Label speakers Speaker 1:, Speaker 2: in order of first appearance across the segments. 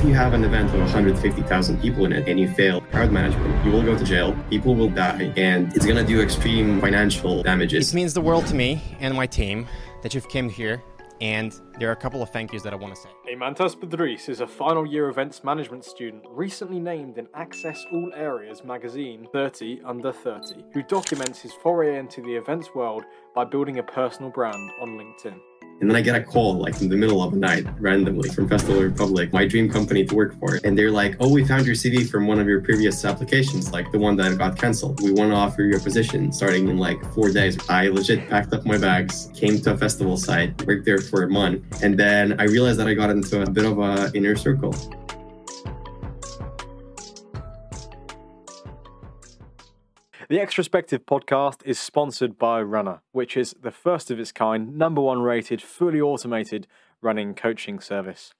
Speaker 1: if you have an event of 150,000 people in it and you fail crowd management, you will go to jail, people will die, and it's gonna do extreme financial damages.
Speaker 2: It means the world to me and my team that you've came here and there are a couple of thank yous that I want to say.
Speaker 3: Eimantas Budrys is a final year events management student recently named in Access All Areas magazine 30 Under 30, who documents his foray into the events world by building a personal brand on LinkedIn.
Speaker 1: And then I get a call like in the middle of the night randomly from Festival Republic, my dream company to work for. And they're like, oh, we found your CV from one of your previous applications, like the one that got canceled. We want to offer you a position starting in like four days. I legit packed up my bags, came to a festival site, worked there for a month. And then I realized that I got into a bit of a inner circle.
Speaker 3: The Extrospective podcast is sponsored by Runna, which is the first of its kind, number one rated, fully automated running coaching service.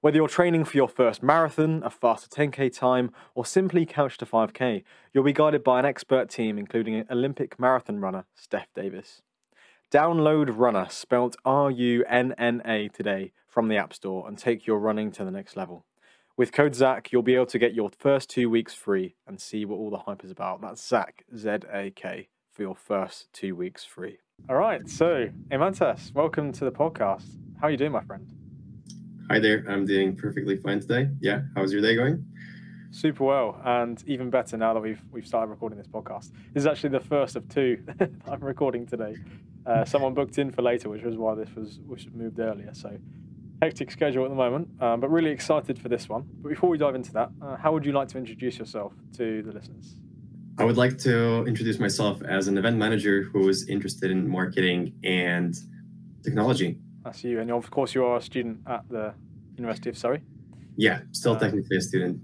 Speaker 3: Whether you're training for your first marathon, a faster 10k time, or simply couch to 5k, you'll be guided by an expert team, including Olympic marathon runner Steph Davis. Download Runna, spelled R U N N A, today from the App Store and take your running to the next level. With code ZAK, you'll be able to get your first two weeks free and see what all the hype is about. That's ZAK, Z A K, for your first two weeks free. All right, so Eimantas, welcome to the podcast. How are you doing, my friend?
Speaker 1: Hi there, I'm doing perfectly fine today. Yeah, how's your day going?
Speaker 3: Super well, and even better now that we've we've started recording this podcast. This is actually the first of two I'm recording today. Uh, someone booked in for later, which was why this was which moved earlier. So hectic schedule at the moment, um, but really excited for this one. But before we dive into that, uh, how would you like to introduce yourself to the listeners?
Speaker 1: I would like to introduce myself as an event manager who is interested in marketing and technology.
Speaker 3: That's you, and of course you are a student at the University of Surrey.
Speaker 1: Yeah, still uh, technically a student.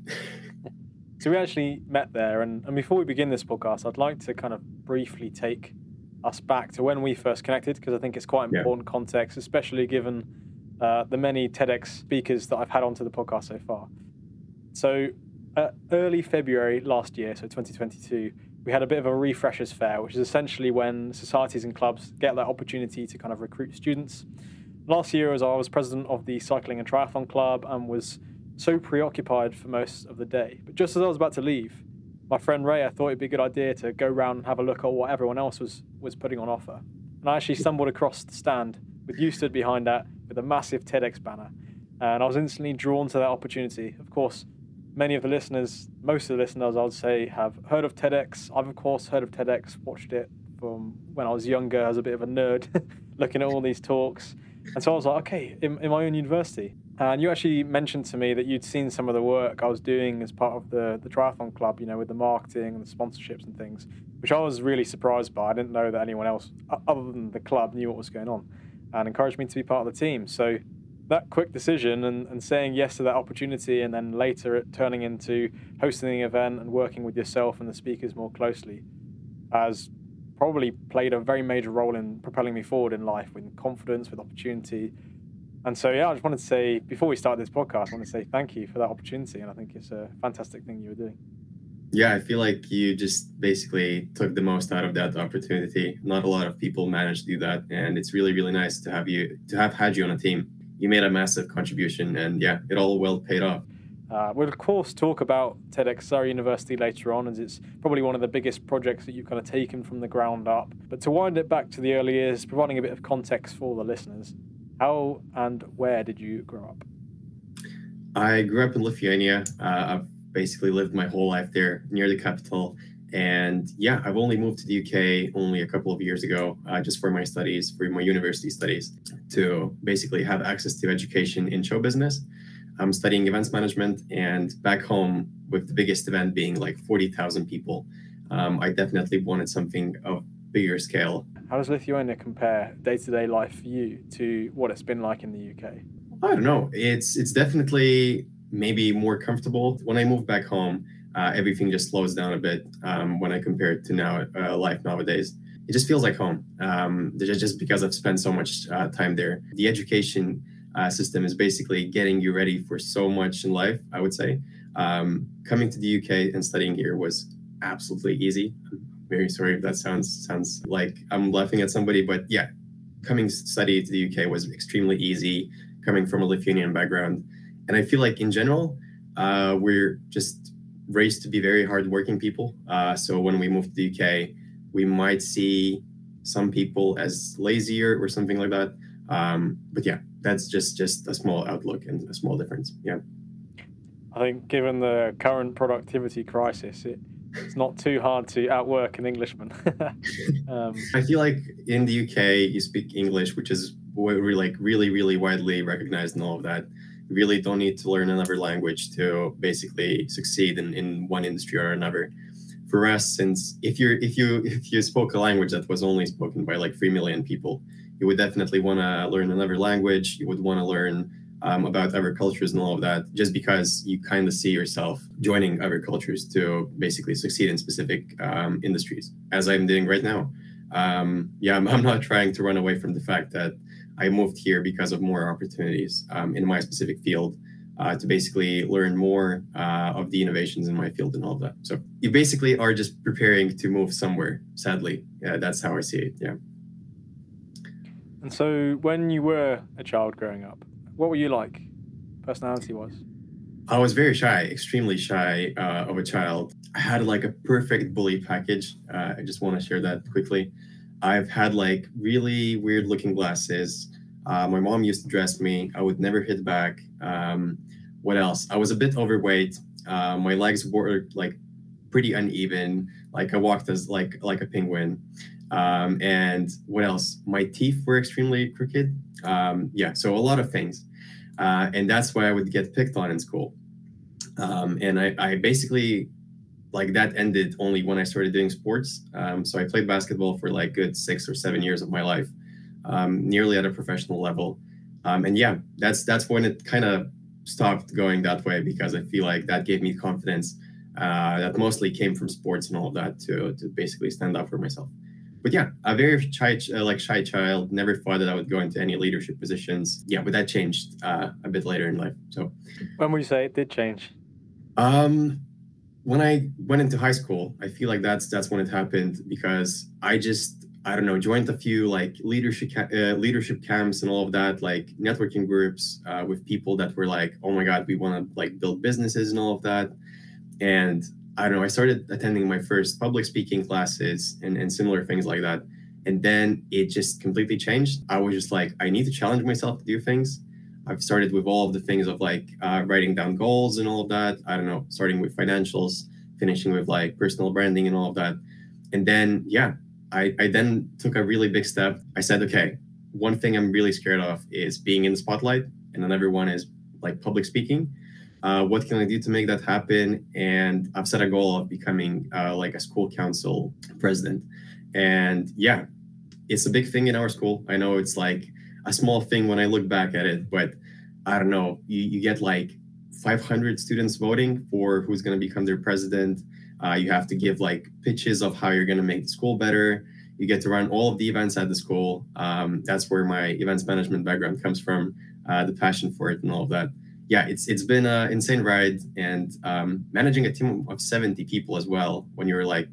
Speaker 3: so we actually met there, and, and before we begin this podcast, I'd like to kind of briefly take us back to when we first connected because I think it's quite important yeah. context, especially given uh, the many TEDx speakers that I've had onto the podcast so far. So, uh, early February last year, so 2022, we had a bit of a refreshers fair, which is essentially when societies and clubs get that opportunity to kind of recruit students. Last year, as I was president of the Cycling and Triathlon Club and was so preoccupied for most of the day. But just as I was about to leave, my friend Ray, I thought it'd be a good idea to go around and have a look at what everyone else was was putting on offer. And I actually stumbled across the stand with you stood behind that with a massive TEDx banner. And I was instantly drawn to that opportunity. Of course, many of the listeners, most of the listeners, I would say, have heard of TEDx. I've, of course, heard of TEDx, watched it from when I was younger as a bit of a nerd, looking at all these talks. And so I was like, okay, in, in, my own university. And you actually mentioned to me that you'd seen some of the work I was doing as part of the, the triathlon club, you know, with the marketing and the sponsorships and things, which I was really surprised by. I didn't know that anyone else, other than the club, knew what was going on and encouraged me to be part of the team. So that quick decision and, and saying yes to that opportunity and then later it turning into hosting the event and working with yourself and the speakers more closely has probably played a very major role in propelling me forward in life with confidence, with opportunity. And so, yeah, I just wanted to say, before we start this podcast, I want to say thank you for that opportunity. And I think it's a fantastic thing you were doing.
Speaker 1: Yeah, I feel like you just basically took the most out of that opportunity. Not a lot of people manage to do that, and it's really really nice to have you to have had you on a team. You made a massive contribution, and yeah, it all well paid off.
Speaker 3: Uh, we'll of course talk about TEDx Surrey University later on, as it's probably one of the biggest projects that you've kind of taken from the ground up. But to wind it back to the early years, providing a bit of context for the listeners, how and where did you grow up?
Speaker 1: I grew up in Lithuania. Uh, I've basically lived my whole life there near the capital. And yeah, I've only moved to the UK only a couple of years ago, uh, just for my studies, for my university studies, to basically have access to education in show business. I'm studying events management, and back home, with the biggest event being like 40,000 people, um, I definitely wanted something of bigger scale.
Speaker 3: How does Lithuania compare day to day life for you to what it's been like in the UK?
Speaker 1: I don't know. It's it's definitely maybe more comfortable. When I moved back home, uh, everything just slows down a bit um, when I compare it to now uh, life nowadays. It just feels like home, um, just because I've spent so much uh, time there. The education uh, system is basically getting you ready for so much in life. I would say um, coming to the UK and studying here was absolutely easy. I'm very sorry if that sounds sounds like I'm laughing at somebody, but yeah, coming study to the UK was extremely easy. Coming from a Lithuanian background and I feel like in general, uh, we're just raised to be very hardworking people. Uh, so when we move to the UK, we might see some people as lazier or something like that. Um, but yeah, that's just just a small outlook and a small difference. Yeah.
Speaker 3: I think given the current productivity crisis, it, it's not too hard to outwork an Englishman.
Speaker 1: um, I feel like in the UK, you speak English, which is like really, really widely recognized and all of that. You really don't need to learn another language to basically succeed in, in one industry or another. For us, since if you're if you if you spoke a language that was only spoken by like three million people, you would definitely want to learn another language. You would want to learn um, about other cultures and all of that, just because you kind of see yourself joining other cultures to basically succeed in specific um, industries, as I'm doing right now. Um, yeah, I'm, I'm, not trying to run away from the fact that I moved here because of more opportunities um, in my specific field. Uh, to basically learn more uh, of the innovations in my field and all of that. So you basically are just preparing to move somewhere. Sadly, yeah, that's how I see it. Yeah.
Speaker 3: And so, when you were a child growing up, what were you like, personality wise?
Speaker 1: I was very shy, extremely shy uh, of a child. I had like a perfect bully package. Uh, I just want to share that quickly. I've had like really weird looking glasses. Uh, my mom used to dress me. I would never hit back. Um, what else? I was a bit overweight. Uh, my legs were like pretty uneven. Like I walked as like like a penguin. Um, and what else? My teeth were extremely crooked. Um, yeah, so a lot of things uh, and that's why I would get picked on in school. Um, and I, I, basically like that ended only when I started doing sports. Um, so I played basketball for like good six or seven years of my life, um, nearly at a professional level. Um, and yeah, that's that's when it kind of stopped going that way because I feel like that gave me confidence uh, that mostly came from sports and all of that to to basically stand up for myself but yeah, a very shy, uh, like shy child. Never thought that I would go into any leadership positions. Yeah, but that changed uh, a bit later in life. So,
Speaker 3: when would you say it did change?
Speaker 1: Um, when I went into high school, I feel like that's that's when it happened because I just I don't know joined a few like leadership uh, leadership camps and all of that, like networking groups uh, with people that were like, oh my god, we want to like build businesses and all of that, and I don't know, I started attending my first public speaking classes and, and similar things like that. And then it just completely changed. I was just like, I need to challenge myself to do things. I've started with all of the things of like uh, writing down goals and all of that. I don't know, starting with financials, finishing with like personal branding and all of that. And then, yeah, I, I then took a really big step. I said, okay, one thing I'm really scared of is being in the spotlight. And then everyone is like public speaking uh, what can I do to make that happen? And I've set a goal of becoming uh, like a school council president. And yeah, it's a big thing in our school. I know it's like a small thing when I look back at it, but I don't know. You, you get like 500 students voting for who's going to become their president. Uh, you have to give like pitches of how you're going to make the school better. You get to run all of the events at the school. Um, that's where my events management background comes from, uh, the passion for it and all of that yeah, it's it's been an insane ride, and um, managing a team of 70 people as well when you're like,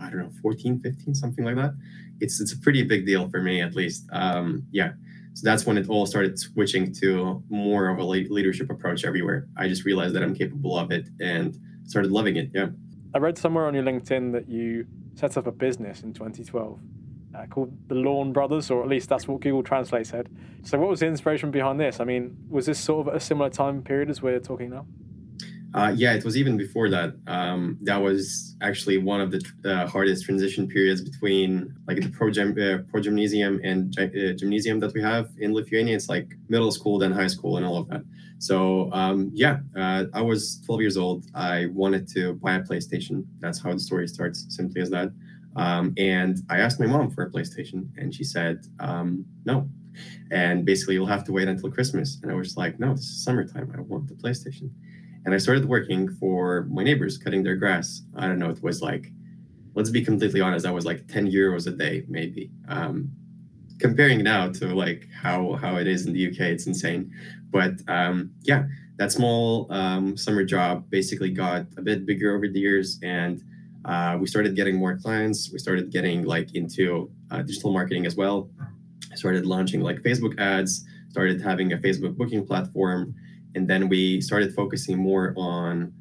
Speaker 1: I don't know, 14, 15, something like that. It's it's a pretty big deal for me at least. Um, yeah, so that's when it all started switching to more of a leadership approach everywhere. I just realized that I'm capable of it and started loving it. Yeah.
Speaker 3: I read somewhere on your LinkedIn that you set up a business in 2012 uh, called the Lawn Brothers, or at least that's what Google Translate said. So, what was the inspiration behind this? I mean, was this sort of a similar time period as we're talking now?
Speaker 1: Uh, yeah, it was even before that. Um, that was actually one of the uh, hardest transition periods between like the pro, uh, gymnasium and uh, gymnasium that we have in Lithuania. It's like middle school, then high school, and all of that. So um, yeah, uh, I was 12 years old. I wanted to buy a PlayStation. That's how the story starts, simply as that. Um, and I asked my mom for a PlayStation, and she said um, no. And basically, you'll have to wait until Christmas. And I was like, no, this is summertime. I want the PlayStation. And I started working for my neighbors, cutting their grass. I don't know, it was like, let's be completely honest, that was like 10 euros a day, maybe. Um, comparing now to like how how it is in the UK, it's insane. But um, yeah, that small um, summer job basically got a bit bigger over the years, and uh, we started getting more clients. We started getting like into uh, digital marketing as well. Started launching like Facebook ads. Started having a Facebook booking platform, and then we started focusing more on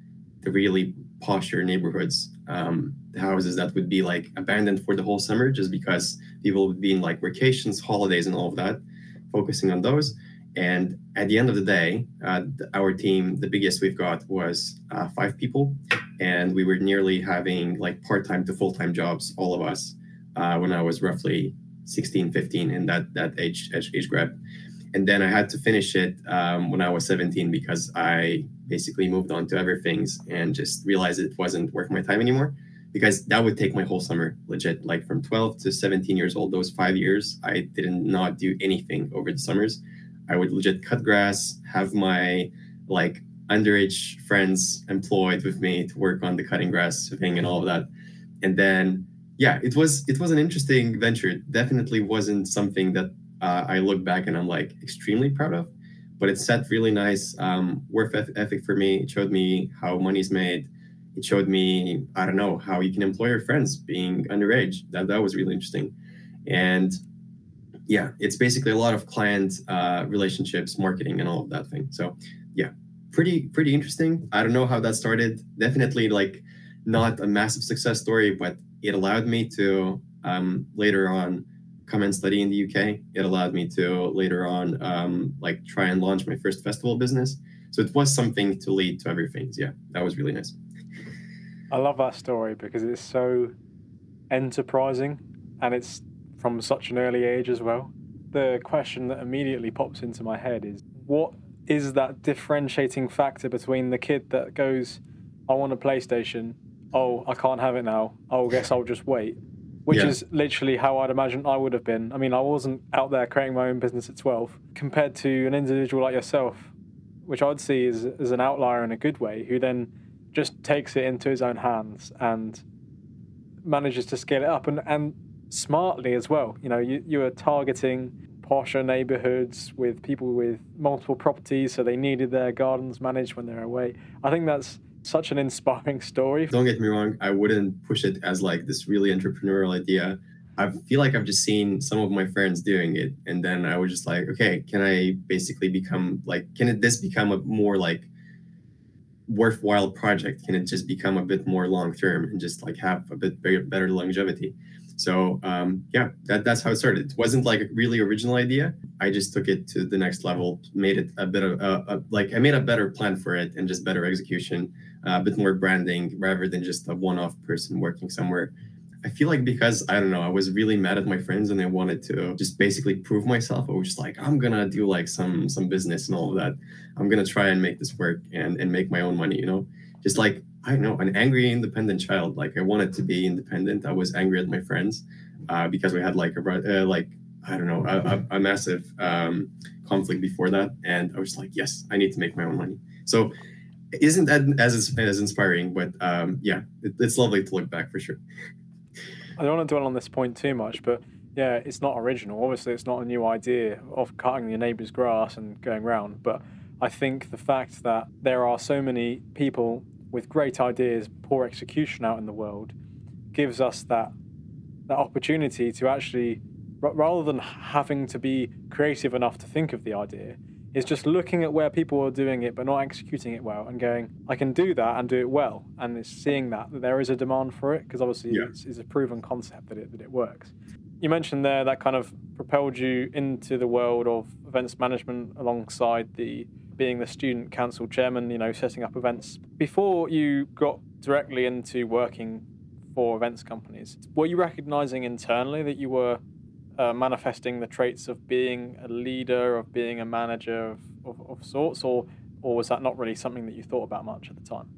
Speaker 1: the really posher neighborhoods, um, the houses that would be like abandoned for the whole summer just because people would be in like vacations, holidays, and all of that, focusing on those. And at the end of the day, uh, our team, the biggest we've got was uh, five people, and we were nearly having like part-time to full-time jobs, all of us, uh, when I was roughly 16, 15 in that that age age, age grab. And then I had to finish it um, when I was 17 because I basically moved on to other things and just realized it wasn't worth my time anymore. Because that would take my whole summer legit like from 12 to 17 years old those five years i did not do anything over the summers. I would legit cut grass have my like underage friends employed with me to work on the cutting grass thing and all of that. And then yeah it was it was an interesting venture. It definitely wasn't something that uh, i look back and i'm like extremely proud of but it set really nice um, work ethic for me. It showed me how money's made. It showed me i don't know how you can employ your friends being underage. That, that was really interesting. And yeah it's basically a lot of client uh, relationships marketing and all of that thing. So yeah pretty pretty interesting. I don't know how that started. Definitely like not a massive success story but it allowed me to um, later on come and study in the uk it allowed me to later on um, like try and launch my first festival business. So it was something to lead to everything. Yeah that was really nice.
Speaker 3: I love that story because it's so enterprising and it's from such an early age as well. The question that immediately pops into my head is what is that differentiating factor between the kid that goes, I want a PlayStation, oh, I can't have it now, oh, guess I'll just wait, which yeah. is literally how I'd imagine I would have been. I mean, I wasn't out there creating my own business at 12, compared to an individual like yourself, which I'd see as, as an outlier in a good way, who then just takes it into his own hands and manages to scale it up and, and smartly as well. You know, you, you are targeting posher neighborhoods with people with multiple properties, so they needed their gardens managed when they're away. I think that's such an inspiring story.
Speaker 1: Don't get me wrong, I wouldn't push it as like this really entrepreneurial idea. I feel like I've just seen some of my friends doing it, and then I was just like, okay, can I basically become like, can it this become a more like worthwhile project? Can it just become a bit more long term and just like have a bit better longevity? So um, yeah that, that's how it started. It wasn't like a really original idea. I just took it to the next level made it a bit of a, a like i made a better plan for it and just better execution. uh, a bit more branding rather than just a one-off person working somewhere I feel like because I don't know, I was really mad at my friends and I wanted to just basically prove myself. I was just like, I'm gonna do like some some business and all of that. I'm gonna try and make this work and and make my own money. You know, just like I don't know, an angry independent child. Like I wanted to be independent. I was angry at my friends uh, because we had like a uh, like I don't know a, a, a massive um, conflict before that, and I was like, yes, I need to make my own money. So isn't as as inspiring? But um, yeah, it, it's lovely to look back for sure.
Speaker 3: I don't want to dwell on this point too much, but yeah, it's not original. Obviously, it's not a new idea of cutting your neighbour's grass and going round. But I think the fact that there are so many people with great ideas, poor execution out in the world, gives us that that opportunity to actually, rather than having to be creative enough to think of the idea, is just looking at where people are doing it but not executing it well and going, I can do that and do it well. And it's seeing that, that there is a demand for it because obviously yeah. it's, it's, a proven concept that it, that it works. You mentioned there that kind of propelled you into the world of events management alongside the being the student council chairman, you know, setting up events. Before you got directly into working for events companies, were you recognizing internally that you were uh, manifesting the traits of being a leader, of being a manager of, of, of, sorts, or or was that not really something that you thought about much at the time?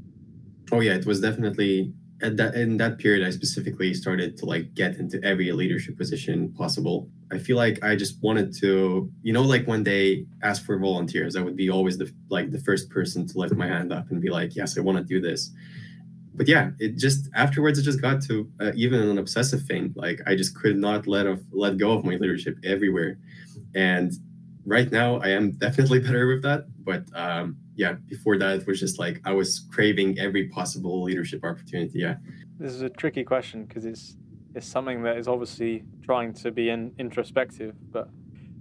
Speaker 1: Oh yeah, it was definitely at that in that period. I specifically started to like get into every leadership position possible. I feel like I just wanted to, you know, like when they ask for volunteers, I would be always the like the first person to lift my hand up and be like, yes, I want to do this but yeah, it just afterwards it just got to uh, even an obsessive thing. Like I just could not let of let go of my leadership everywhere, and right now I am definitely better with that. But um, yeah, before that it was just like I was craving every possible leadership opportunity. Yeah,
Speaker 3: this is a tricky question because it's it's something that is obviously trying to be in, introspective, but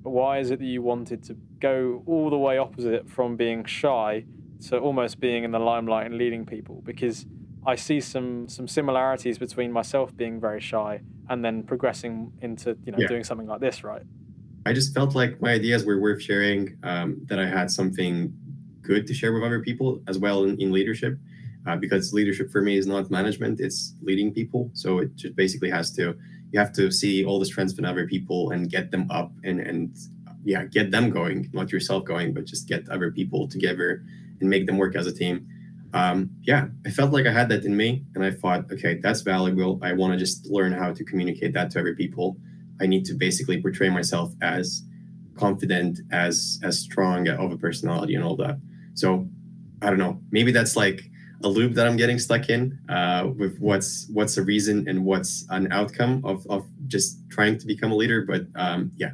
Speaker 3: But why is it that you wanted to go all the way opposite from being shy to almost being in the limelight and leading people? Because I see some some similarities between myself being very shy and then progressing into you know yeah. doing something like this, right?
Speaker 1: I just felt like my ideas were worth sharing. Um, that I had something good to share with other people as well in, in leadership, uh, because leadership for me is not management; it's leading people. So it just basically has to you have to see all the strengths in other people and get them up and and yeah, get them going, not yourself going, but just get other people together and make them work as a team um, yeah, I felt like I had that in me, and I thought, okay, that's valuable. I want to just learn how to communicate that to other people. I need to basically portray myself as confident, as as strong of a personality, and all that. So, I don't know. Maybe that's like a loop that I'm getting stuck in uh, with what's what's a reason and what's an outcome of of just trying to become a leader. But um, yeah,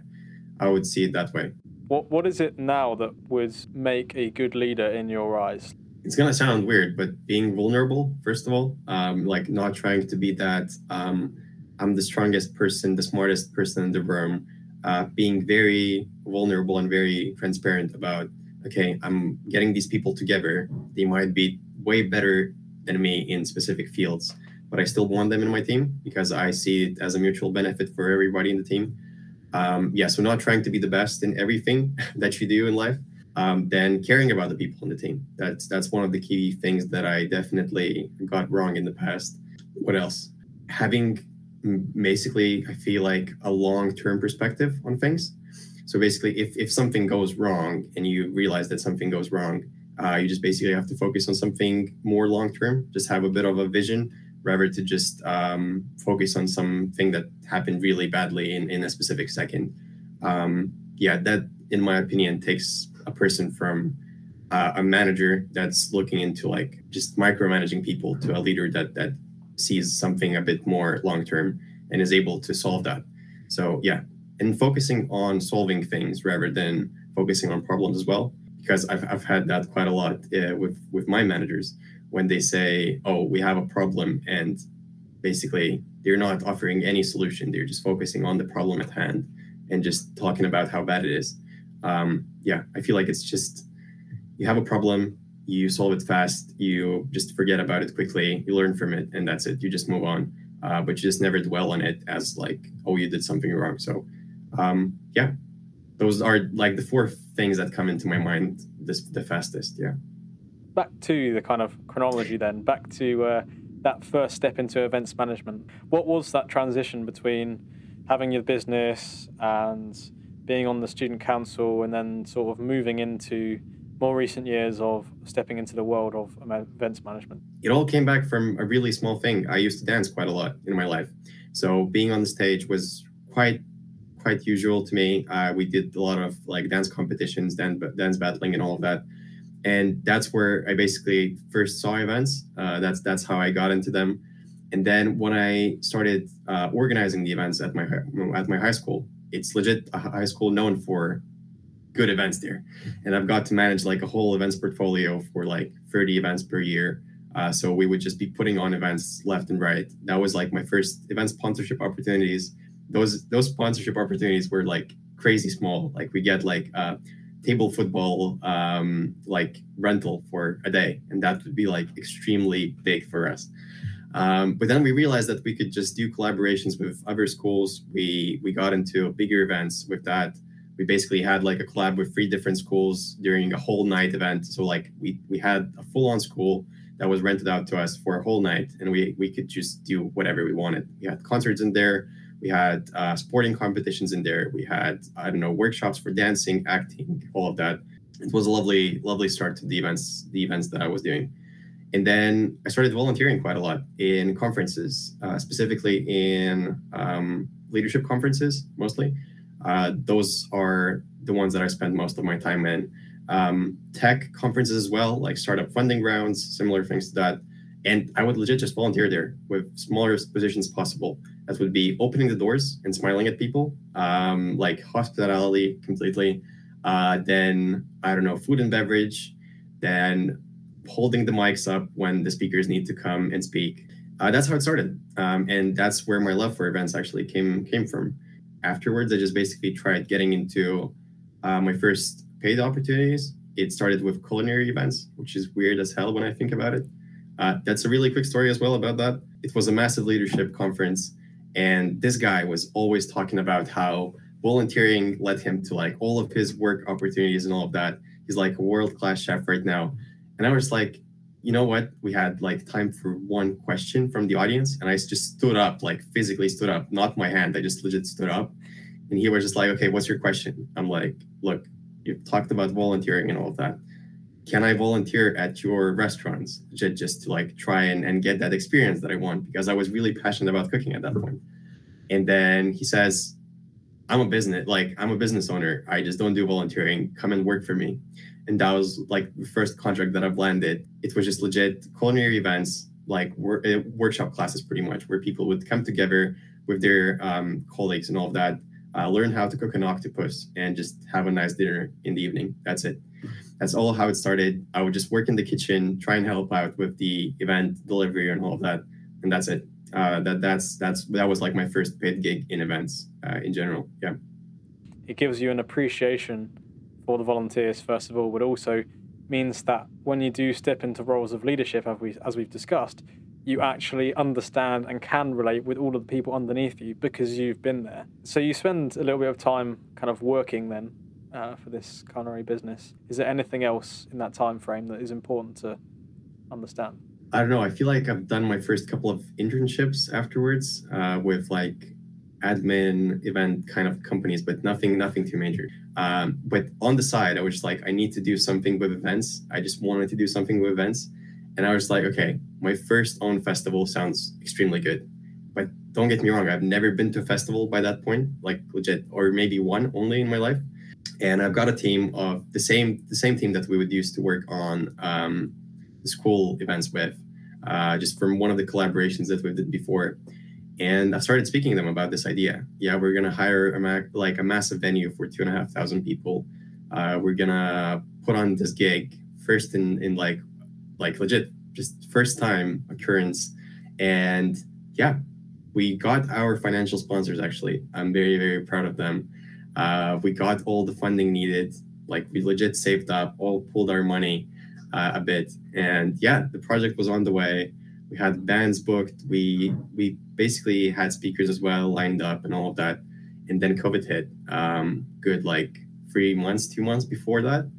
Speaker 1: I would see it that way.
Speaker 3: What what is it now that would make a good leader in your eyes?
Speaker 1: It's gonna sound weird, but being vulnerable, first of all, um, like not trying to be that um, I'm the strongest person, the smartest person in the room, uh, being very vulnerable and very transparent about, okay, I'm getting these people together. They might be way better than me in specific fields, but I still want them in my team because I see it as a mutual benefit for everybody in the team. Um, yeah, so not trying to be the best in everything that you do in life, um, then caring about the people on the team. That's that's one of the key things that I definitely got wrong in the past. What else? Having basically, I feel like a long-term perspective on things. So basically, if if something goes wrong and you realize that something goes wrong, uh, you just basically have to focus on something more long-term. Just have a bit of a vision rather to just um, focus on something that happened really badly in, in a specific second. Um, yeah, that in my opinion takes a person from uh, a manager that's looking into like just micromanaging people to a leader that that sees something a bit more long term and is able to solve that. So yeah, and focusing on solving things rather than focusing on problems as well, because I've I've had that quite a lot uh, with with my managers when they say, "Oh, we have a problem," and basically they're not offering any solution. They're just focusing on the problem at hand and just talking about how bad it is um, yeah, I feel like it's just you have a problem, you solve it fast, you just forget about it quickly, you learn from it, and that's it. You just move on, uh, but you just never dwell on it as like, oh, you did something wrong. So, um, yeah, those are like the four things that come into my mind this the fastest. Yeah.
Speaker 3: Back to the kind of chronology then. Back to uh, that first step into events management. What was that transition between having your business and being on the student council and then sort of moving into more recent years of stepping into the world of events management?
Speaker 1: It all came back from a really small thing. I used to dance quite a lot in my life. So being on the stage was quite quite usual to me. Uh, we did a lot of like dance competitions, dance, dance battling, and all of that. And that's where I basically first saw events. Uh, that's that's how I got into them. And then when I started uh, organizing the events at my at my high school, it's legit a high school known for good events there. And I've got to manage like a whole events portfolio for like 30 events per year. Uh, so we would just be putting on events left and right. That was like my first event sponsorship opportunities. Those those sponsorship opportunities were like crazy small. Like we get like a table football um, like rental for a day, and that would be like extremely big for us. Um, but then we realized that we could just do collaborations with other schools. We we got into bigger events with that. We basically had like a collab with three different schools during a whole night event. So like we we had a full on school that was rented out to us for a whole night, and we we could just do whatever we wanted. We had concerts in there. We had uh, sporting competitions in there. We had I don't know workshops for dancing, acting, all of that. It was a lovely lovely start to the events the events that I was doing. And then I started volunteering quite a lot in conferences, uh, specifically in um, leadership conferences, mostly. Uh, those are the ones that I spend most of my time in. Um, tech conferences as well, like startup funding rounds, similar things to that. And I would legit just volunteer there with smaller positions possible. That would be opening the doors and smiling at people, um, like hospitality completely. Uh, then, I don't know, food and beverage. Then holding the mics up when the speakers need to come and speak. Uh, that's how it started, um, and that's where my love for events actually came came from. afterwards, I just basically tried getting into uh, my first paid opportunities. It started with culinary events, which is weird as hell when I think about it. Uh, that's a really quick story as well about that. It was a massive leadership conference, and this guy was always talking about how volunteering led him to like all of his work opportunities and all of that. He's like a world class chef right now. And I was like, you know what? We had like time for one question from the audience, and I just stood up, like physically stood up, not my hand. I just legit stood up. And he was just like, okay, what's your question? I'm like, look, you've talked about volunteering and all of that. Can I volunteer at your restaurants just, to like try and, and get that experience that I want? Because I was really passionate about cooking at that point. And then he says, I'm a business, like I'm a business owner. I just don't do volunteering. Come and work for me and that was like the first contract that I've landed. It was just legit culinary events, like wor- uh, workshop classes, pretty much, where people would come together with their um, colleagues and all of that, uh, learn how to cook an octopus, and just have a nice dinner in the evening. That's it. That's all how it started. I would just work in the kitchen, try and help out with the event delivery and all of that, and that's it. Uh, that that's that's that was like my first paid gig in events uh, in general. Yeah.
Speaker 3: It gives you an appreciation for the volunteers first of all, but also means that when you do step into roles of leadership, as, we, as we've discussed, you actually understand and can relate with all of the people underneath you because you've been there. So you spend a little bit of time kind of working then uh, for this culinary business. Is there anything else in that time frame that is important to understand?
Speaker 1: I don't know. I feel like I've done my first couple of internships afterwards uh, with like admin event kind of companies, but nothing, nothing too major. Um, but on the side, I was just like, I need to do something with events. I just wanted to do something with events. And I was like, okay, my first own festival sounds extremely good. But don't get me wrong, I've never been to a festival by that point, like legit, or maybe one only in my life. And I've got a team of the same the same team that we would use to work on um, school events with, uh, just from one of the collaborations that we did before and I started speaking to them about this idea. Yeah, we're gonna hire a ma- like a massive venue for two and a half thousand people. Uh, we're gonna put on this gig first in in like like legit just first time occurrence, and yeah, we got our financial sponsors. Actually, I'm very very proud of them. Uh, we got all the funding needed. Like we legit saved up, all pulled our money uh, a bit, and yeah, the project was on the way we had bands booked we we basically had speakers as well lined up and all of that. And then covid hit um, good like three months two months before that.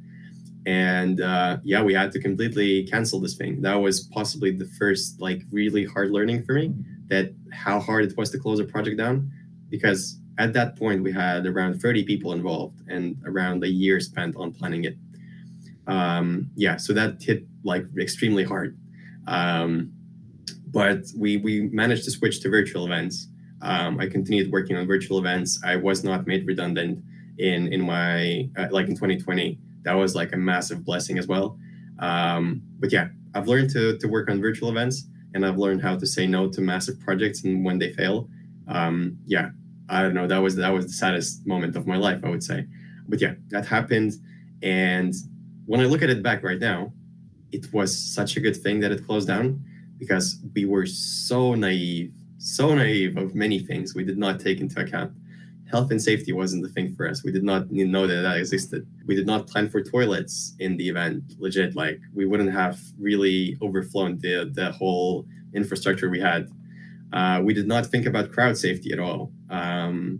Speaker 1: And uh, yeah we had to completely cancel this thing. That was possibly the first like really hard learning for me that how hard it was to close a project down. Because at that point we had around 30 people involved and around a year spent on planning it. Um, yeah so that hit like extremely hard. Um, but we we managed to switch to virtual events. Um, I continued working on virtual events. I was not made redundant in in my uh, like in 2020. That was like a massive blessing as well. Um, but yeah, I've learned to to work on virtual events, and I've learned how to say no to massive projects and when they fail. Um, yeah, I don't know. That was that was the saddest moment of my life, I would say. But yeah, that happened, and when I look at it back right now, it was such a good thing that it closed down because we were so naive, so naive of many things we did not take into account. Health and safety wasn't the thing for us. We did not know that that existed. We did not plan for toilets in the event. Legit, like we wouldn't have really overflown the the whole infrastructure we had. Uh, we did not think about crowd safety at all. Um,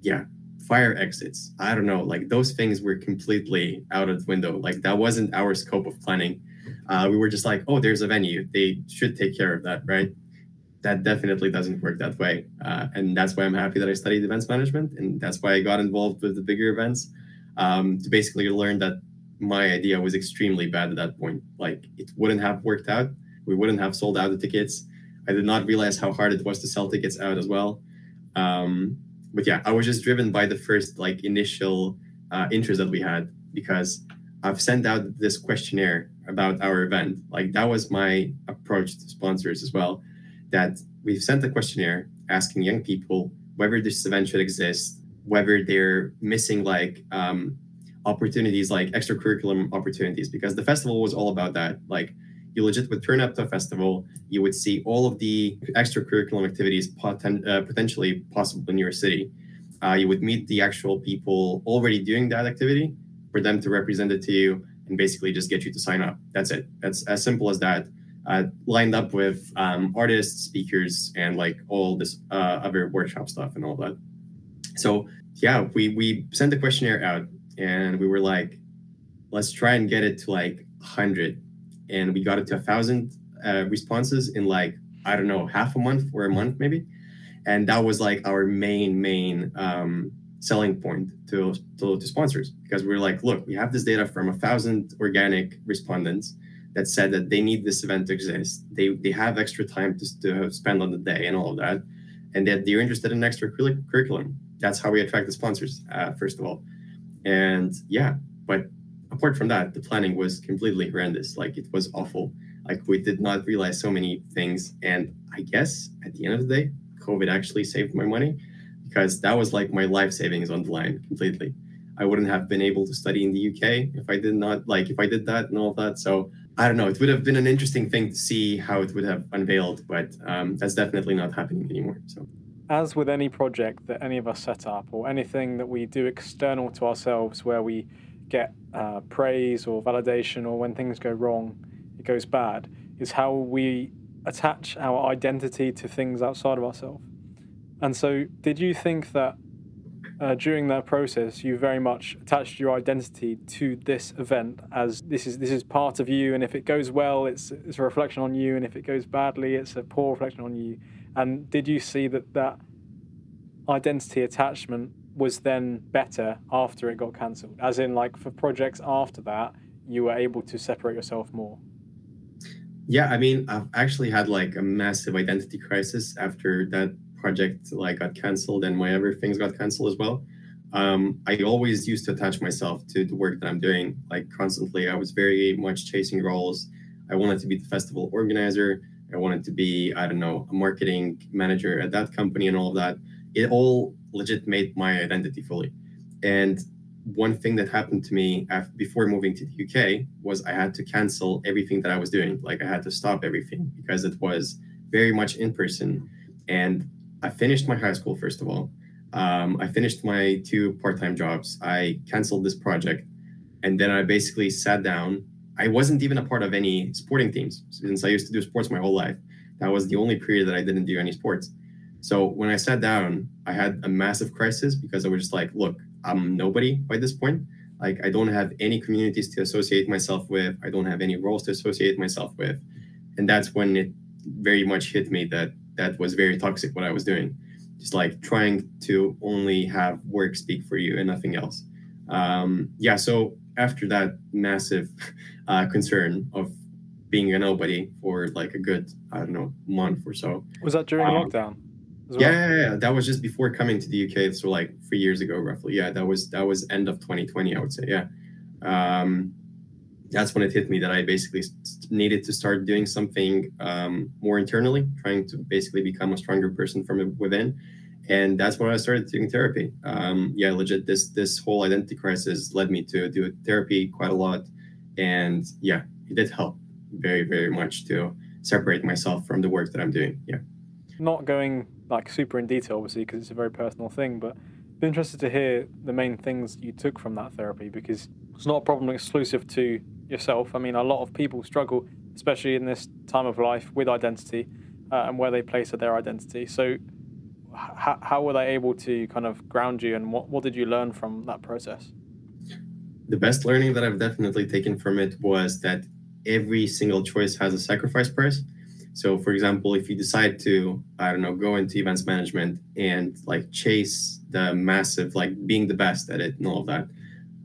Speaker 1: yeah, fire exits. I don't know. Like those things were completely out of the window. Like that wasn't our scope of planning uh, we were just like, oh, there's a venue. They should take care of that, right? That definitely doesn't work that way. Uh, and that's why I'm happy that I studied events management. And that's why I got involved with the bigger events um, to basically learn that my idea was extremely bad at that point. Like it wouldn't have worked out. We wouldn't have sold out the tickets. I did not realize how hard it was to sell tickets out as well. Um, but yeah, I was just driven by the first like initial uh, interest that we had because I've sent out this questionnaire about our event. Like that was my approach to sponsors as well. That we've sent a questionnaire asking young people whether this event should exist, whether they're missing like um, opportunities like extracurricular opportunities, because the festival was all about that. Like you legit would turn up to a festival, you would see all of the extracurricular activities poten- uh, potentially possible in your city. uh, you would meet the actual people already doing that activity for them to represent it to you and basically just get you to sign up. That's it. That's as simple as that. Uh, lined up with um, artists, speakers, and like all this uh, other workshop stuff and all that. So yeah, we we sent the questionnaire out and we were like, let's try and get it to like 100, and we got it to a thousand uh, responses in like I don't know half a month or a month maybe and that was like our main main um, selling point to, to, to sponsors. Because we are like look we have this data from a thousand organic respondents that said that they need this event to exist. They they have extra time to, to spend on the day and all of that. And that they're interested in extra curriculum. That's how we attract the sponsors uh, first of all. And yeah but apart from that the planning was completely horrendous. Like it was awful. Like we did not realize so many things. And i guess at the end of the day COVID actually saved my money because that was like my life savings on the line completely. I wouldn't have been able to study in the UK if I did not like if I did that and all that. So I don't know. It would have been an interesting thing to see how it would have unveiled, but um, that's definitely not happening anymore. So.
Speaker 3: As with any project that any of us set up, or anything that we do external to ourselves, where we get uh, praise or validation, or when things go wrong, it goes bad, is how we attach our identity to things outside of ourselves. And so, did you think that uh, during that process, you very much attached your identity to this event as this is this is part of you, and if it goes well, it's it's a reflection on you, and if it goes badly, it's a poor reflection on you. And did you see that that identity attachment was then better after it got cancelled? As in, like for projects after that, you were able to separate yourself more.
Speaker 1: Yeah, I mean, I've actually had like a massive identity crisis after that project like got canceled and my other things got canceled as well. Um, I always used to attach myself to the work that I'm doing, like constantly. I was very much chasing roles. I wanted to be the festival organizer. I wanted to be, I don't know, a marketing manager at that company and all of that. It all legit made my identity fully. And one thing that happened to me after, before moving to the UK was I had to cancel everything that I was doing. Like I had to stop everything because it was very much in person. And I finished my high school, first of all. Um, I finished my two part time jobs. I canceled this project. And then I basically sat down. I wasn't even a part of any sporting teams since I used to do sports my whole life. That was the only period that I didn't do any sports. So when I sat down, I had a massive crisis because I was just like, look, I'm nobody by this point. Like I don't have any communities to associate myself with. I don't have any roles to associate myself with. And that's when it very much hit me that that was very toxic what I was doing. Just like trying to only have work speak for you and nothing else. Um, yeah. So after that massive uh, concern of being a nobody for like a good, I don't know, month or so.
Speaker 3: Was that during um, lockdown?
Speaker 1: well? Yeah, yeah, yeah, that was just before coming to the UK. So like three years ago, roughly. Yeah, that was that was end of 2020, I would say. Yeah, um, that's when it hit me that I basically needed to start doing something um, more internally, trying to basically become a stronger person from within. And that's when I started doing therapy. Um, yeah, legit. This this whole identity crisis led me to do therapy quite a lot, and yeah, it did help very very much to separate myself from the work that I'm doing. Yeah.
Speaker 3: Not going like super in detail, obviously, because it's a very personal thing. But interested to hear the main things you took from that therapy because it's not a problem exclusive to yourself. I mean, a lot of people struggle, especially in this time of life, with identity uh, and where they place their identity. So, h- how were they able to kind of ground you, and what, what did you learn from that process?
Speaker 1: The best learning that I've definitely taken from it was that every single choice has a sacrifice price so, for example, if you decide to, I don't know, go into events management and like chase the massive, like being the best at it and all of that,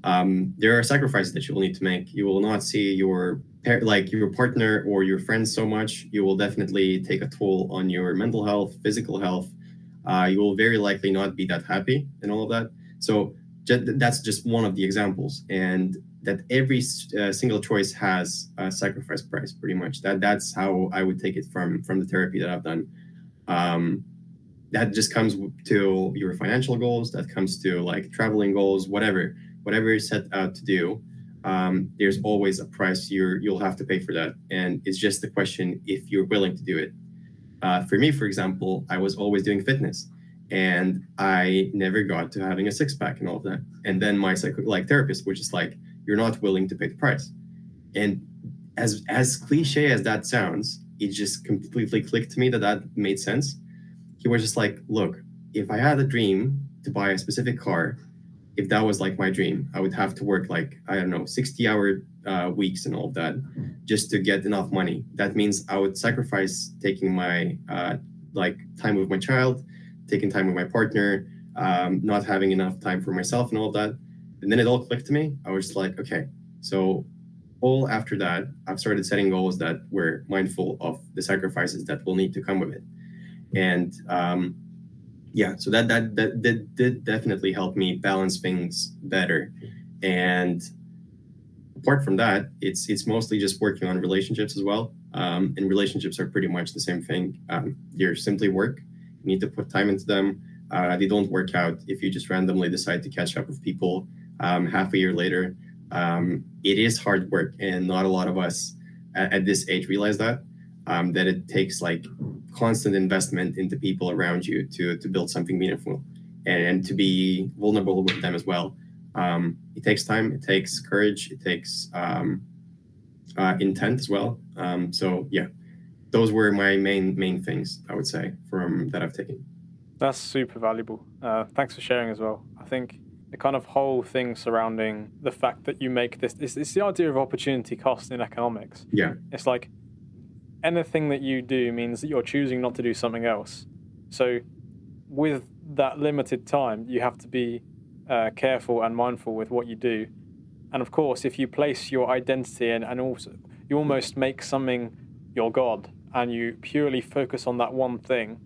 Speaker 1: um, there are sacrifices that you will need to make. You will not see your like your partner or your friends so much. You will definitely take a toll on your mental health, physical health. Uh, you will very likely not be that happy and all of that. So that's just one of the examples. And that every uh, single choice has a sacrifice price pretty much that that's how i would take it from from the therapy that i've done um, that just comes to your financial goals that comes to like traveling goals whatever whatever you set out to do um, there's always a price you're you'll have to pay for that and it's just the question if you're willing to do it uh, for me for example i was always doing fitness and I never got to having a six pack and all of that. And then my psycho like therapist, which is like, you're not willing to pay the price. And as as cliche as that sounds, it just completely clicked to me that that made sense. He was just like, look, if I had a dream to buy a specific car, if that was like my dream, I would have to work like I don't know, 60 hour uh, weeks and all of that just to get enough money. That means I would sacrifice taking my uh, like time with my child, taking time with my partner, um, not having enough time for myself and all of that. And then it all clicked to me. I was like, okay, so all after that, I've started setting goals that were mindful of the sacrifices that will need to come with it. And um, yeah, so that, that that that did definitely help me balance things better. And apart from that, it's it's mostly just working on relationships as well. Um, and relationships are pretty much the same thing. Um, they're simply work. You need to put time into them. Uh, they don't work out if you just randomly decide to catch up with people um, half a year later. Um, it is hard work, and not a lot of us at, at this age realize that. Um, that it takes like constant investment into people around you to to build something meaningful and, and to be vulnerable with them as well. Um, it takes time, it takes courage, it takes um, uh, intent as well. Um, so yeah, those were my main main things I would say from that I've taken.
Speaker 3: That's super valuable. Uh, thanks for sharing as well. I think the kind of whole thing surrounding the fact that you make this it's, it's the idea of opportunity cost in economics.
Speaker 1: Yeah,
Speaker 3: it's like anything that you do means that you're choosing not to do something else. So with that limited time, you have to be uh, careful and mindful with what you do. And of course, if you place your identity and, and also you almost make something your God and you purely focus on that one thing,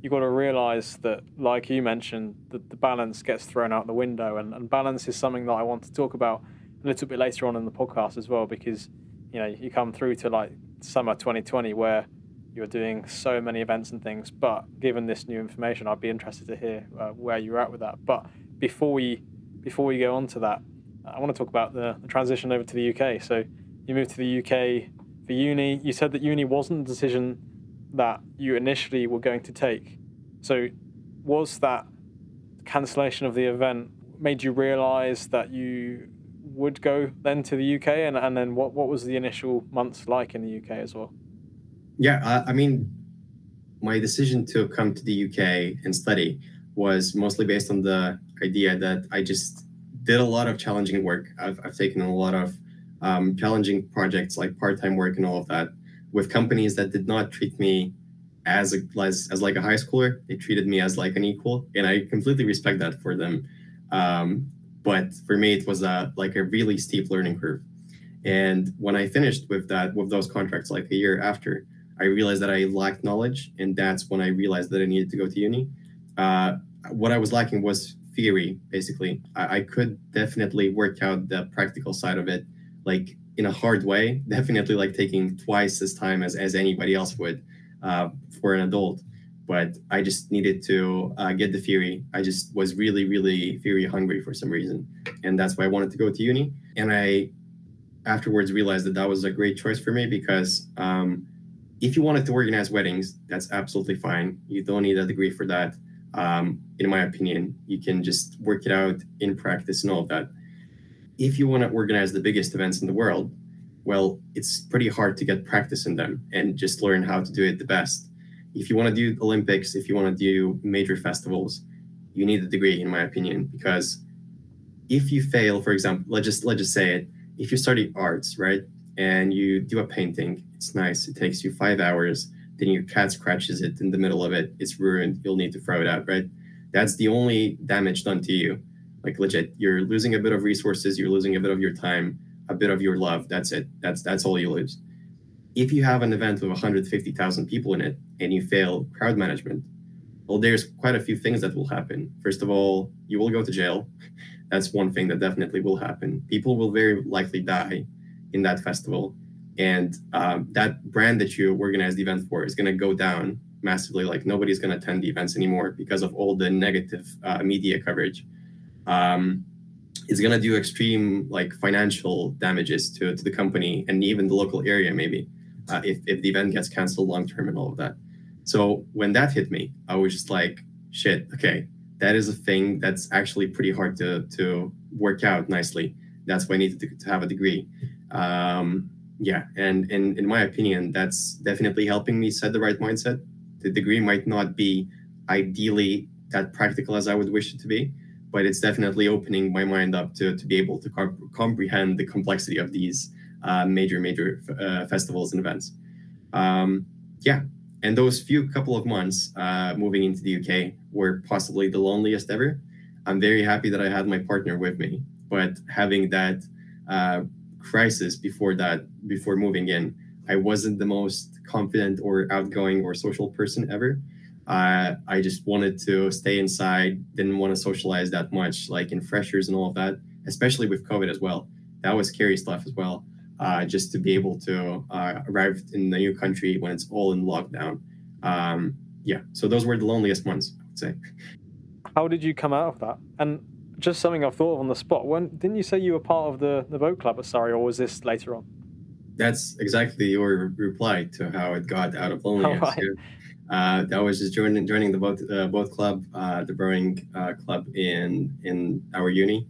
Speaker 3: you've got to realize that, like you mentioned, that the balance gets thrown out the window. And, and balance is something that I want to talk about a little bit later on in the podcast as well, because you know you come through to like summer 2020 where you're doing so many events and things. But given this new information, I'd be interested to hear uh, where you're at with that. But before we before we go on to that, I want to talk about the, the transition over to the UK. So you moved to the UK for uni. You said that uni wasn't a decision that you initially were going to take. So, was that cancellation of the event made you realize that you would go then to the UK? And, and then what, what was the initial months like in the UK as well?
Speaker 1: Yeah, I, I mean, my decision to come to the UK and study was mostly based on the idea that I just did a lot of challenging work. I've, I've taken a lot of um, challenging projects like part-time work and all of that with companies that did not treat me as a as, as like a high schooler they treated me as like an equal and i completely respect that for them um, but for me it was a like a really steep learning curve. And when i finished with that with those contracts like a year after i realized that i lacked knowledge and that's when i realized that i needed to go to uni. Uh, what i was lacking was theory basically. I, I could definitely work out the practical side of it like in a hard way, definitely like taking twice as time as, as anybody else would uh, for an adult. But I just needed to uh, get the theory. I just was really, really theory hungry for some reason. And that's why I wanted to go to uni. And I afterwards realized that that was a great choice for me because um, if you wanted to organize weddings, that's absolutely fine. You don't need a degree for that. Um, in my opinion, you can just work it out in practice and all of that if you want to organize the biggest events in the world, well, it's pretty hard to get practice in them and just learn how to do it the best. If you want to do Olympics, if you want to do major festivals, you need a degree, in my opinion, because if you fail, for example, let's just let's just say it, if you study arts, right, and you do a painting, it's nice. It takes you five hours. Then your cat scratches it in the middle of it. It's ruined. You'll need to throw it out, right? That's the only damage done to you like legit you're losing a bit of resources you're losing a bit of your time a bit of your love that's it that's that's all you lose if you have an event with 150000 people in it and you fail crowd management well there's quite a few things that will happen. First of all you will go to jail. That's one thing that definitely will happen. People will very likely die in that festival. And um, that brand that you organized the event for is going to go down massively. Like nobody's going to attend the events anymore because of all the negative uh, media coverage. Um, is going to do extreme like financial damages to, to the company and even the local area maybe uh, if, if the event gets canceled long term and all of that so when that hit me i was just like shit, okay, that is a thing that's actually pretty hard to to work out nicely. That's why I needed to, to have a degree. Um, yeah, and in in my opinion, that's definitely helping me set the right mindset. The degree might not be ideally that practical as I would wish it to be, but it's definitely opening my mind up to to be able to comp- comprehend the complexity of these uh, major major uh, festivals and events. Um, yeah, and those few couple of months uh, moving into the UK were possibly the loneliest ever. I'm very happy that I had my partner with me, but having that uh, crisis before that, before moving in, I wasn't the most confident or outgoing or social person ever. Uh, I just wanted to stay inside, didn't want to socialize that much, like in freshers and all of that, especially with COVID as well. That was scary stuff as well uh, just to be able to uh, arrive in the new country when it's all in lockdown. Um, yeah, so those were the loneliest ones, I would say.
Speaker 3: How did you come out of that? And just something I've thought of on the spot. When didn't you say you were part of the the boat club at Surrey, or was this later on?
Speaker 1: That's exactly your reply to how it got out of loneliness. Right. Uh, that was just joining joining the boat uh, boat club, uh, the rowing uh, club in in our uni.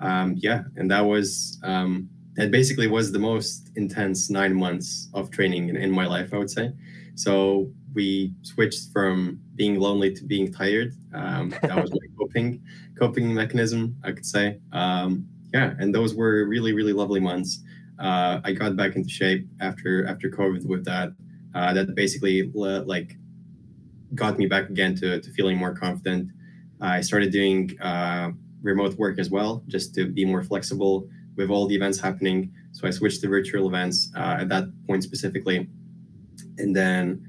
Speaker 1: Um, yeah, and that was um, that basically was the most intense nine months of training in, in my life, I would say. So we switched from being lonely to being tired. Um, that was my coping coping mechanism, I could say. Um, yeah, and those were really really lovely months. Uh, I got back into shape after after COVID with that. Uh, that basically like got me back again to, to feeling more confident. I started doing uh, remote work as well, just to be more flexible with all the events happening. So I switched to virtual events uh, at that point specifically, and then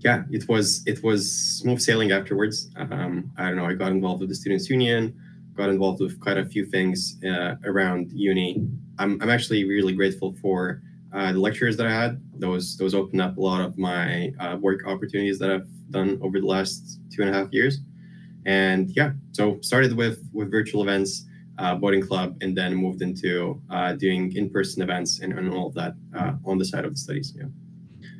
Speaker 1: yeah, it was it was smooth sailing afterwards. Um, I don't know. I got involved with the students union, got involved with quite a few things uh, around uni. I'm I'm actually really grateful for uh, the lectures that I had. Those those opened up a lot of my uh, work opportunities that I've done over the last two and a half years. And yeah, so started with with virtual events uh, boating club and then moved into uh, doing in-person events and, and all of that uh, on the side of the studies yeah.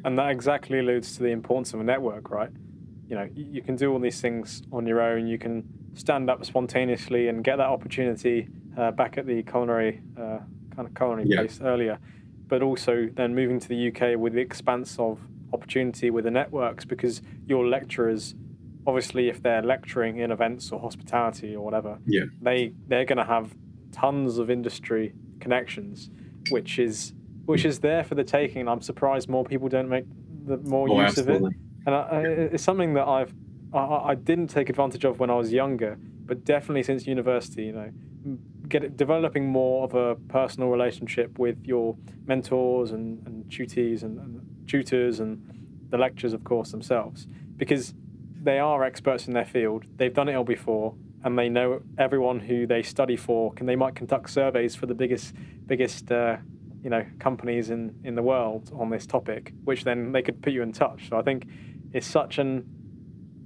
Speaker 3: And that exactly alludes to the importance of a network right? You know you can do all these things on your own. You can stand up spontaneously and get that opportunity uh, back at the culinary uh, kind of culinary yeah. place earlier. But also then moving to the uk with the expanse of opportunity with the networks because your lecturers obviously if they're lecturing in events or hospitality or whatever,
Speaker 1: yeah.
Speaker 3: they they're going to have tons of industry connections, which is which is there for the taking. And I'm surprised more people don't make the more oh, use absolutely. of it. And I, it's something that I've I, I, didn't take advantage of when I was younger, but definitely since university, you know, get it, developing more of a personal relationship with your mentors and, and tutees and, and tutors and the lecturers, of course, themselves, because they are experts in their field. They've done it all before, and they know everyone who they study for. Can they might conduct surveys for the biggest biggest uh, you know companies in in the world on this topic, which then they could put you in touch. So I think it's such an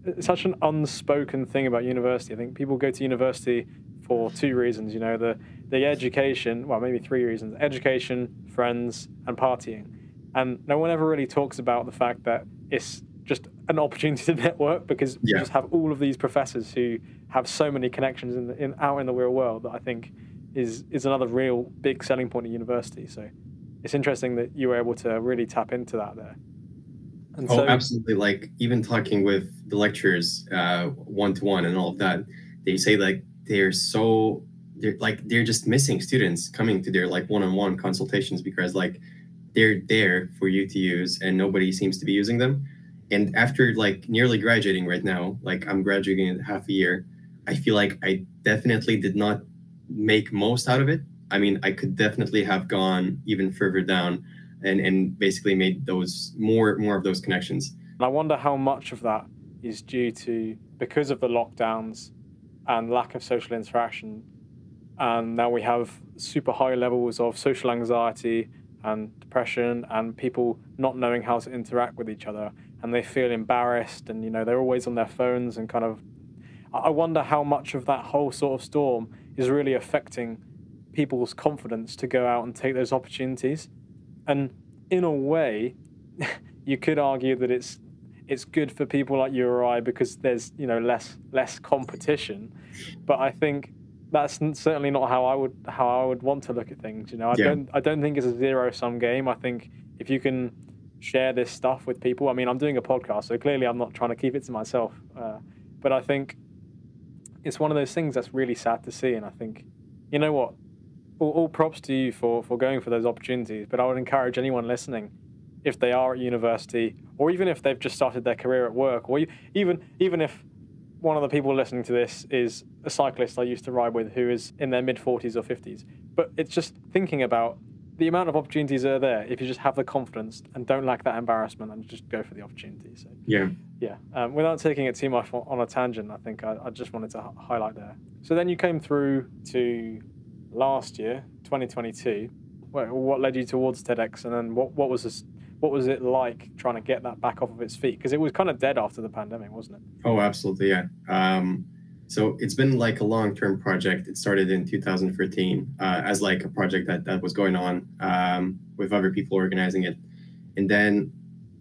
Speaker 3: it's such an unspoken thing about university. I think people go to university for two reasons. You know, the the education. Well, maybe three reasons: education, friends, and partying. And no one ever really talks about the fact that it's just an opportunity to network because yeah. you just have all of these professors who have so many connections in, the, in out in the real world that I think is is another real big selling point at university. So it's interesting that you were able to really tap into that there.
Speaker 1: And oh, so, absolutely! Like even talking with the lecturers one to one and all of that, they say like they're so they're like they're just missing students coming to their like one on one consultations because like they're there for you to use and nobody seems to be using them and after like nearly graduating right now like i'm graduating in half a year i feel like i definitely did not make most out of it. I mean i could definitely have gone even further down and and basically made those more more of those connections.
Speaker 3: And i wonder how much of that is due to because of the lockdowns and lack of social interaction and now we have super high levels of social anxiety and depression and people not knowing how to interact with each other and they feel embarrassed and you know they're always on their phones and kind of I wonder how much of that whole sort of storm is really affecting people's confidence to go out and take those opportunities. And in a way, you could argue that it's it's good for people like you or I because there's you know less less competition. But I think that's certainly not how I would how I would want to look at things. You know, I yeah. don't I don't think it's a zero sum game. I think if you can share this stuff with people, I mean, I'm doing a podcast, so clearly I'm not trying to keep it to myself. Uh, but I think it's one of those things that's really sad to see, and I think you know what. All, all props to you for, for going for those opportunities, but I would encourage anyone listening if they are at university, or even if they've just started their career at work, or even even if one of the people listening to this is a cyclist I used to ride with who is in their mid 40s or 50s. But it's just thinking about the amount of opportunities are there if you just have the confidence and don't lack that embarrassment and just go for the opportunity. So
Speaker 1: yeah,
Speaker 3: yeah. Um, without taking it too much on a tangent, I think I, I just wanted to h- highlight there. So then you came through to last year, 2022. What, what led you towards TEDx, and then what what was this what was it like trying to get that back off of its feet? Because it was kind of dead after the pandemic, wasn't it?
Speaker 1: Oh, absolutely, yeah. Um, so it's been like a long-term project. It started in 2013 uh, as like a project that that was going on um, with other people organizing it, and then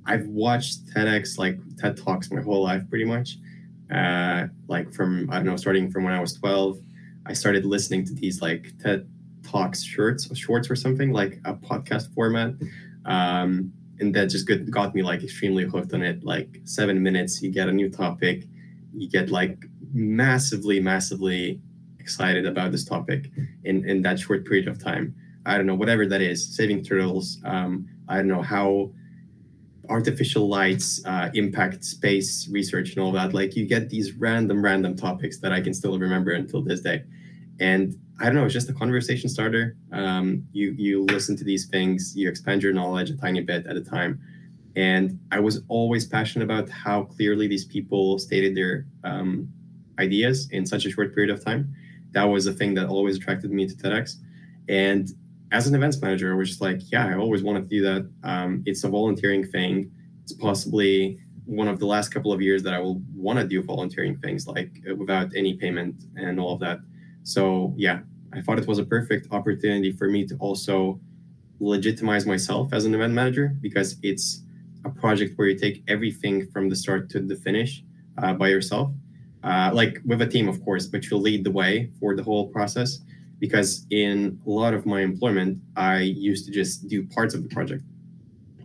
Speaker 1: I've watched TEDx like TED Talks my whole life, pretty much. Uh, like from I don't know, starting from when I was 12, I started listening to these like TED Talks shorts, shorts or something like a podcast format. Um, and that just got, got me like extremely hooked on it like seven minutes you get a new topic you get like massively massively excited about this topic in in that short period of time i don't know whatever that is saving turtles um, i don't know how artificial lights uh, impact space research and all that like you get these random random topics that i can still remember until this day and I don't know, it's just a conversation starter. Um, you you listen to these things, you expand your knowledge a tiny bit at a time. And I was always passionate about how clearly these people stated their um, ideas in such a short period of time. That was the thing that always attracted me to TEDx. And as an events manager, I was just like, yeah, I always wanted to do that. Um, it's a volunteering thing. It's possibly one of the last couple of years that I will want to do volunteering things like uh, without any payment and all of that. So yeah, I thought it was a perfect opportunity for me to also legitimize myself as an event manager because it's a project where you take everything from the start to the finish uh, by yourself, uh, like with a team, of course, but you'll lead the way for the whole process. Because in a lot of my employment, I used to just do parts of the project.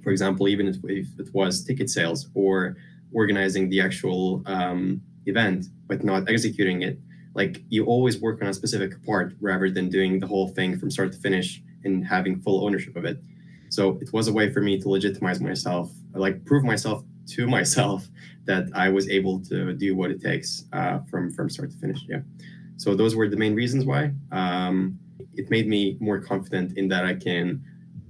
Speaker 1: For example, even if, if it was ticket sales or organizing the actual um, event, but not executing it like you always work on a specific part rather than doing the whole thing from start to finish and having full ownership of it so it was a way for me to legitimize myself like prove myself to myself that i was able to do what it takes uh, from from start to finish yeah. So those were the main reasons why. Um, it made me more confident in that i can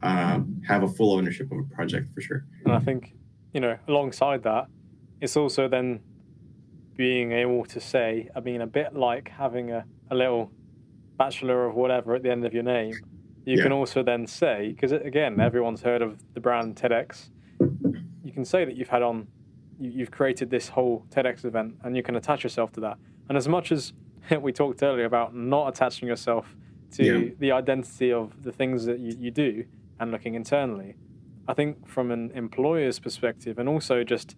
Speaker 1: uh, have a full ownership of a project for sure.
Speaker 3: And i think you know alongside that it's also then being able to say, I mean, a bit like having a, a little bachelor of whatever at the end of your name, you yeah. can also then say, because again, everyone's heard of the brand TEDx, you can say that you've had on, you, have created this whole TEDx event and you can attach yourself to that. And as much as we talked earlier about not attaching yourself to yeah. the identity of the things that you, you do and looking internally, I think from an employer's perspective and also just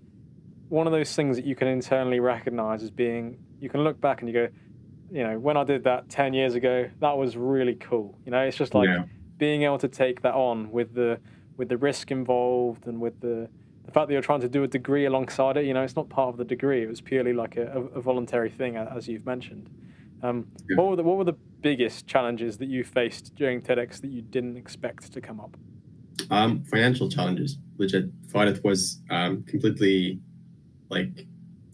Speaker 3: one of those things that you can internally recognize as being you can look back and you go you know when i did that 10 years ago that was really cool you know it's just like yeah. being able to take that on with the with the risk involved and with the the fact that you're trying to do a degree alongside it you know it's not part of the degree it was purely like a, a voluntary thing as you've mentioned um, yeah. what, were the, what were the biggest challenges that you faced during TEDx that you didn't expect to come up?
Speaker 1: Um, financial challenges, which I thought it was um, completely like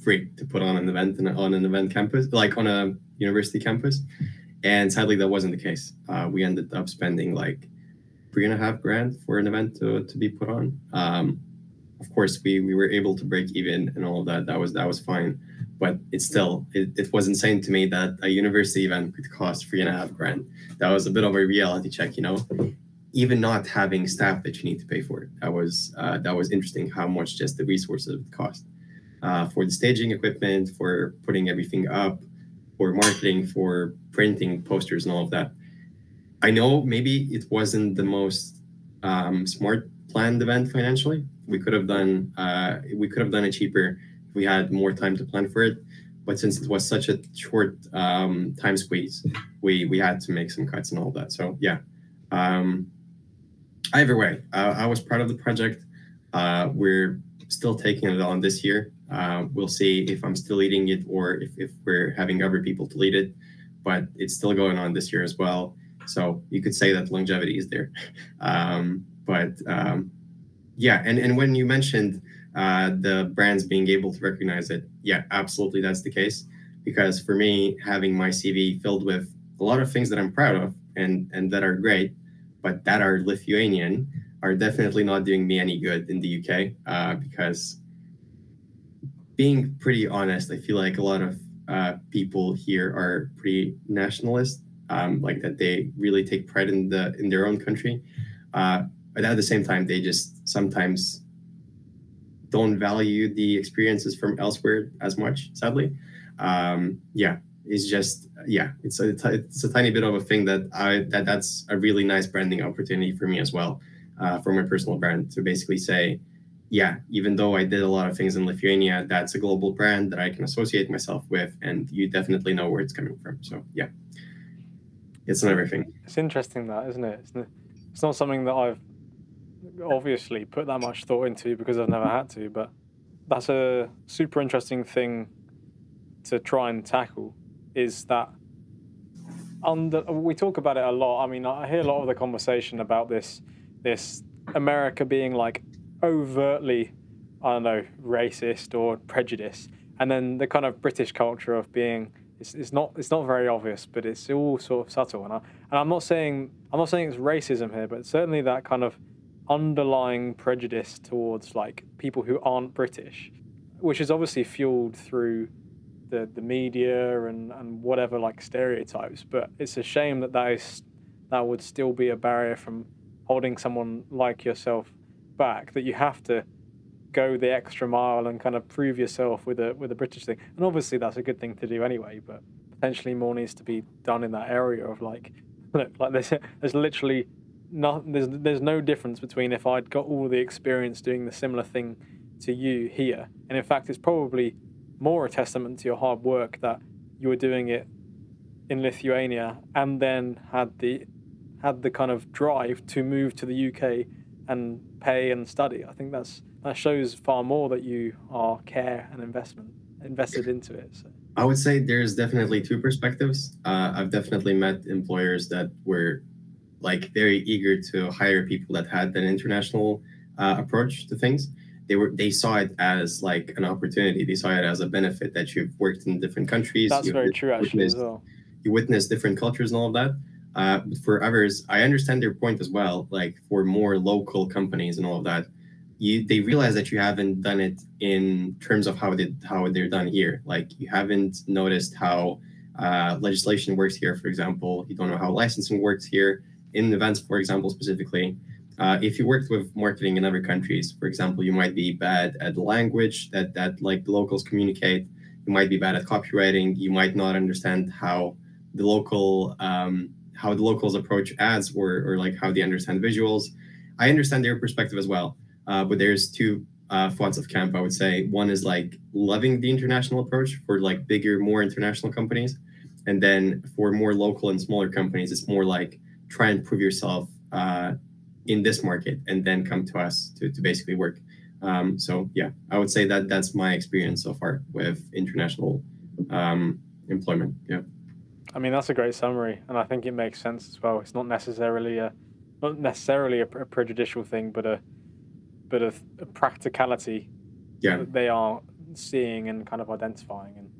Speaker 1: free to put on an event on an event campus, like on a university campus. And sadly, that wasn't the case. Uh, we ended up spending like three and a half grand for an event to, to be put on. Um, of course, we, we were able to break even and all of that. That was that was fine, but it's still it, it was insane to me that a university event could cost three and a half grand. That was a bit of a reality check, you know. Even not having staff that you need to pay for, that was uh, that was interesting. How much just the resources would cost uh, for the staging equipment, for putting everything up, for marketing, for printing posters and all of that. I know maybe it wasn't the most um, smart planned event financially. We could have done uh, we could have done it cheaper if we had more time to plan for it. But since it was such a short um, time squeeze, we we had to make some cuts and all that. So yeah. Um, either way, uh, I was proud of the project. Uh, we're still taking it on this year. Uh, we'll see if I'm still leading it or if, if we're having other people to lead it. But it's still going on this year as well. So you could say that longevity is there. Um, but um, yeah, and, and when you mentioned uh, the brands being able to recognize it, yeah, absolutely, that's the case. Because for me, having my CV filled with a lot of things that I'm proud of and and that are great, but that are Lithuanian, are definitely not doing me any good in the UK. Uh, because being pretty honest, I feel like a lot of uh, people here are pretty nationalist, um, like that they really take pride in the in their own country. Uh, but at the same time, they just sometimes don't value the experiences from elsewhere as much. Sadly, um, yeah, it's just yeah, it's a it's a tiny bit of a thing that I that that's a really nice branding opportunity for me as well, uh, for my personal brand to basically say, yeah, even though I did a lot of things in Lithuania, that's a global brand that I can associate myself with, and you definitely know where it's coming from. So yeah, it's another thing.
Speaker 3: It's interesting that, isn't it? It's not something that I've obviously put that much thought into because I've never had to, but that's a super interesting thing to try and tackle is that under we talk about it a lot. I mean, I hear a lot of the conversation about this this America being like overtly I don't know racist or prejudiced, and then the kind of British culture of being it's, it's not it's not very obvious, but it's all sort of subtle. And I and I'm not saying I'm not saying it's racism here, but certainly that kind of underlying prejudice towards like people who aren't British, which is obviously fueled through the the media and and whatever like stereotypes. But it's a shame that that is that would still be a barrier from holding someone like yourself back. That you have to go the extra mile and kind of prove yourself with a with a British thing. And obviously that's a good thing to do anyway. But potentially more needs to be done in that area of like look like there's there's literally no, there's there's no difference between if I'd got all the experience doing the similar thing to you here, and in fact, it's probably more a testament to your hard work that you were doing it in Lithuania and then had the had the kind of drive to move to the UK and pay and study. I think that's that shows far more that you are care and investment invested into it. So.
Speaker 1: I would say there's definitely two perspectives. Uh, I've definitely met employers that were like very eager to hire people that had an international uh, approach to things. They were they saw it as like an opportunity. They saw it as a benefit that you've worked in different countries.
Speaker 3: That's very true, actually, as well.
Speaker 1: You witness different cultures and all of that. Uh, for others, I understand their point as well. Like for more local companies and all of that, you they realize that you haven't done it in terms of how they how they're done here. Like you haven't noticed how uh, legislation works here, for example. You don't know how licensing works here in events, for example, specifically, uh, if you worked with marketing in other countries, for example, you might be bad at the language that that like the locals communicate. You might be bad at copywriting. You might not understand how the local um, how the locals approach ads or or like how they understand visuals. I understand their perspective as well, uh, but there's two uh, thoughts of camp. I would say one is like loving the international approach for like bigger, more international companies, and then for more local and smaller companies, it's more like try and prove yourself uh, in this market and then come to us to, to basically work. Um, so yeah, I would say that that's my experience so far with international um, employment. Yeah.
Speaker 3: I mean, that's a great summary, and I think it makes sense as well. It's not necessarily a not necessarily a, a prejudicial thing, but a but a, a practicality
Speaker 1: yeah.
Speaker 3: that they are seeing and kind of identifying. And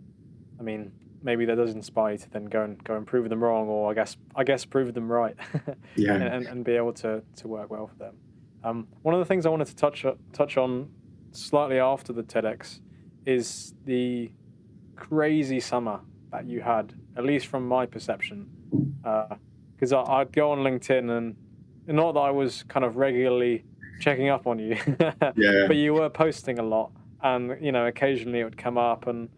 Speaker 3: I mean, maybe that does inspire you to then go and go and prove them wrong, or I guess I guess prove them right,
Speaker 1: yeah,
Speaker 3: and, and be able to to work well for them. Um, one of the things I wanted to touch touch on slightly after the TEDx is the crazy summer that you had, at least from my perception, because uh, I'd go on LinkedIn and not that I was kind of regularly checking up on you,
Speaker 1: yeah.
Speaker 3: but you were posting a lot, and you know occasionally it would come up and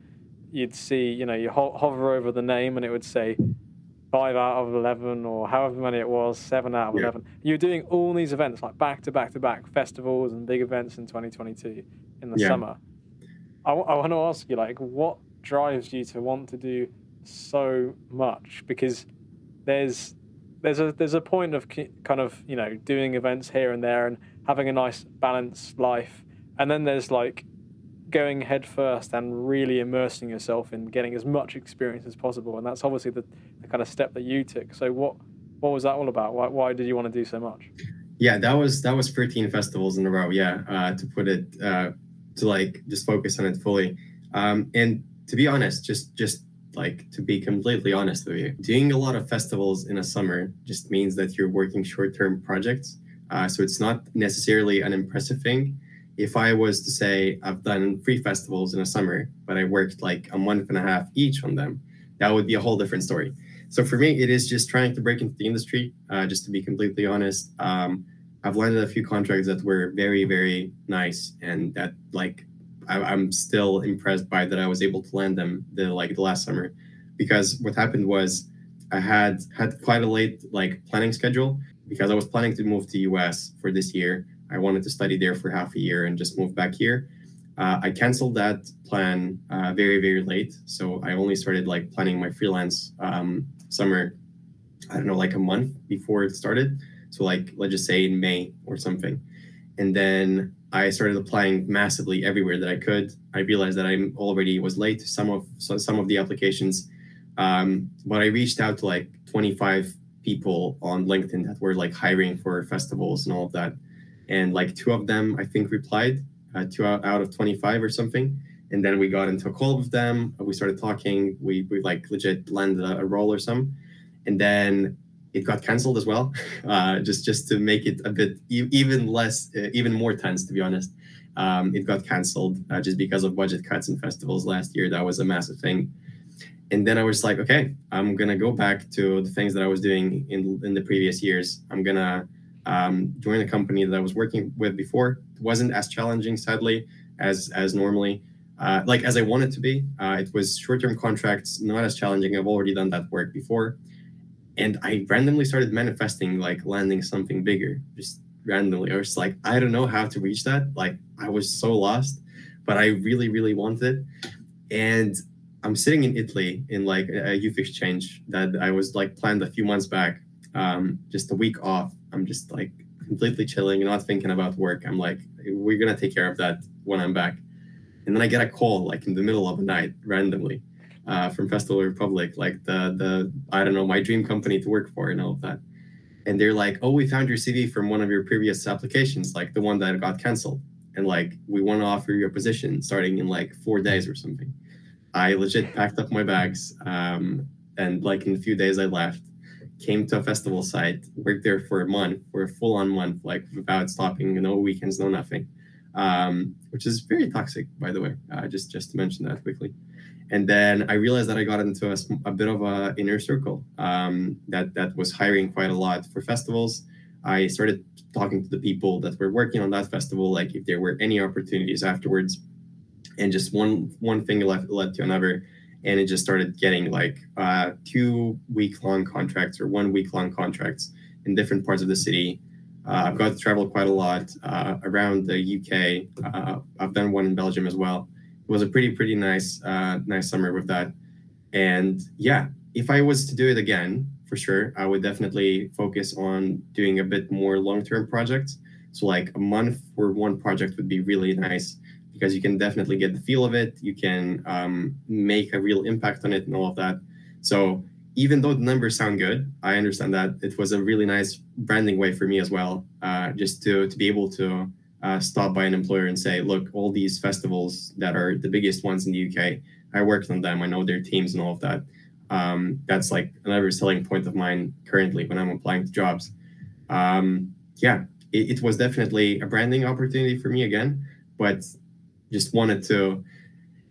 Speaker 3: you'd see, you know, you ho- hover over the name and it would say five out of 11 or however many it was, seven out of yeah. 11. You're doing all these events like back to back to back festivals and big events in 2022 in the yeah. summer. I, I want to ask you, like, what drives you to want to do so much? Because there's there's a there's a point of kind of you know doing events here and there and having a nice balanced life, and then there's like going head first and really immersing yourself in getting as much experience as possible, and that's obviously the, the kind of step that you took. So what what was that all about? Why why did you want to do so much?
Speaker 1: Yeah, that was that was 13 festivals in a row. Yeah, uh, to put it uh, to like just focus on it fully, um, and to be honest, just just like to be completely honest with you doing a lot of festivals in a summer just means that you're working short-term projects uh, so it's not necessarily an impressive thing if i was to say i've done three festivals in a summer but i worked like a month and a half each on them that would be a whole different story. So for me it is just trying to break into the industry uh, just to be completely honest. Um, i've landed a few contracts that were very very nice and that like I, am still impressed by that I was able to land them the like the last summer, because what happened was I had had quite a late like planning schedule because I was planning to move to US for this year. I wanted to study there for half a year and just move back here. Uh, I canceled that plan uh, very very late, so I only started like planning my freelance um, summer. I don't know, like a month before it started. So like let's just say in May or something, and then I started applying massively everywhere that I could. I realized that I already was late to some of some of the applications, um, but I reached out to like 25 people on LinkedIn that were like hiring for festivals and all of that, and like two of them I think replied, uh, two out, out of 25 or something. And then we got into a call with them. We started talking. We we like legit landed a, a role or some, and then it got canceled as well, uh, just just to make it a bit e- even less, uh, even more tense. To be honest, um, it got canceled uh, just because of budget cuts and festivals last year. That was a massive thing. And then I was like, okay, I'm gonna go back to the things that I was doing in in the previous years. I'm gonna um, join a company that I was working with before. It wasn't as challenging, sadly, as as normally. Uh, like as I wanted to be. Uh, it was short-term contracts, not as challenging. I've already done that work before and I randomly started manifesting like landing something bigger, just randomly. I was like, I don't know how to reach that. Like I was so lost, but I really, really wanted it. And I'm sitting in Italy in like a youth exchange that I was like planned a few months back, um, just a week off. I'm just like completely chilling, not thinking about work. I'm like, we're gonna take care of that when I'm back. And then I get a call like in the middle of the night randomly uh, from Festival Republic, like the the I don't know my dream company to work for and all of that. And they're like, "Oh, we found your CV from one of your previous applications, like the one that got canceled, and like we want to offer you a position starting in like four days or something." I legit packed up my bags, um, and like in a few days I left. Came to a festival site, worked there for a month, for a full on month, like without stopping, no weekends, no nothing, um, which is very toxic, by the way. Uh, just just to mention that quickly and then I realized that I got into a, a bit of a inner circle um, that that was hiring quite a lot for festivals. I started talking to the people that were working on that festival, like if there were any opportunities afterwards, and just one one thing led, led to another, and it just started getting like uh, two week long contracts or one week long contracts in different parts of the city. Uh, I've got to travel quite a lot uh, around the UK. Uh, I've done one in Belgium as well It was a pretty pretty nice uh, nice summer with that. And yeah, if I was to do it again, for sure, I would definitely focus on doing a bit more long term projects. So like a month for one project would be really nice because you can definitely get the feel of it. You can um, make a real impact on it and all of that. So even though the numbers sound good, I understand that it was a really nice branding way for me as well, uh, just to to be able to uh, stop by an employer and say, look, all these festivals that are the biggest ones in the UK, I worked on them. I know their teams and all of that. Um, that's like another selling point of mine currently when I'm applying to jobs. Um, yeah, it, it, was definitely a branding opportunity for me again, but just wanted to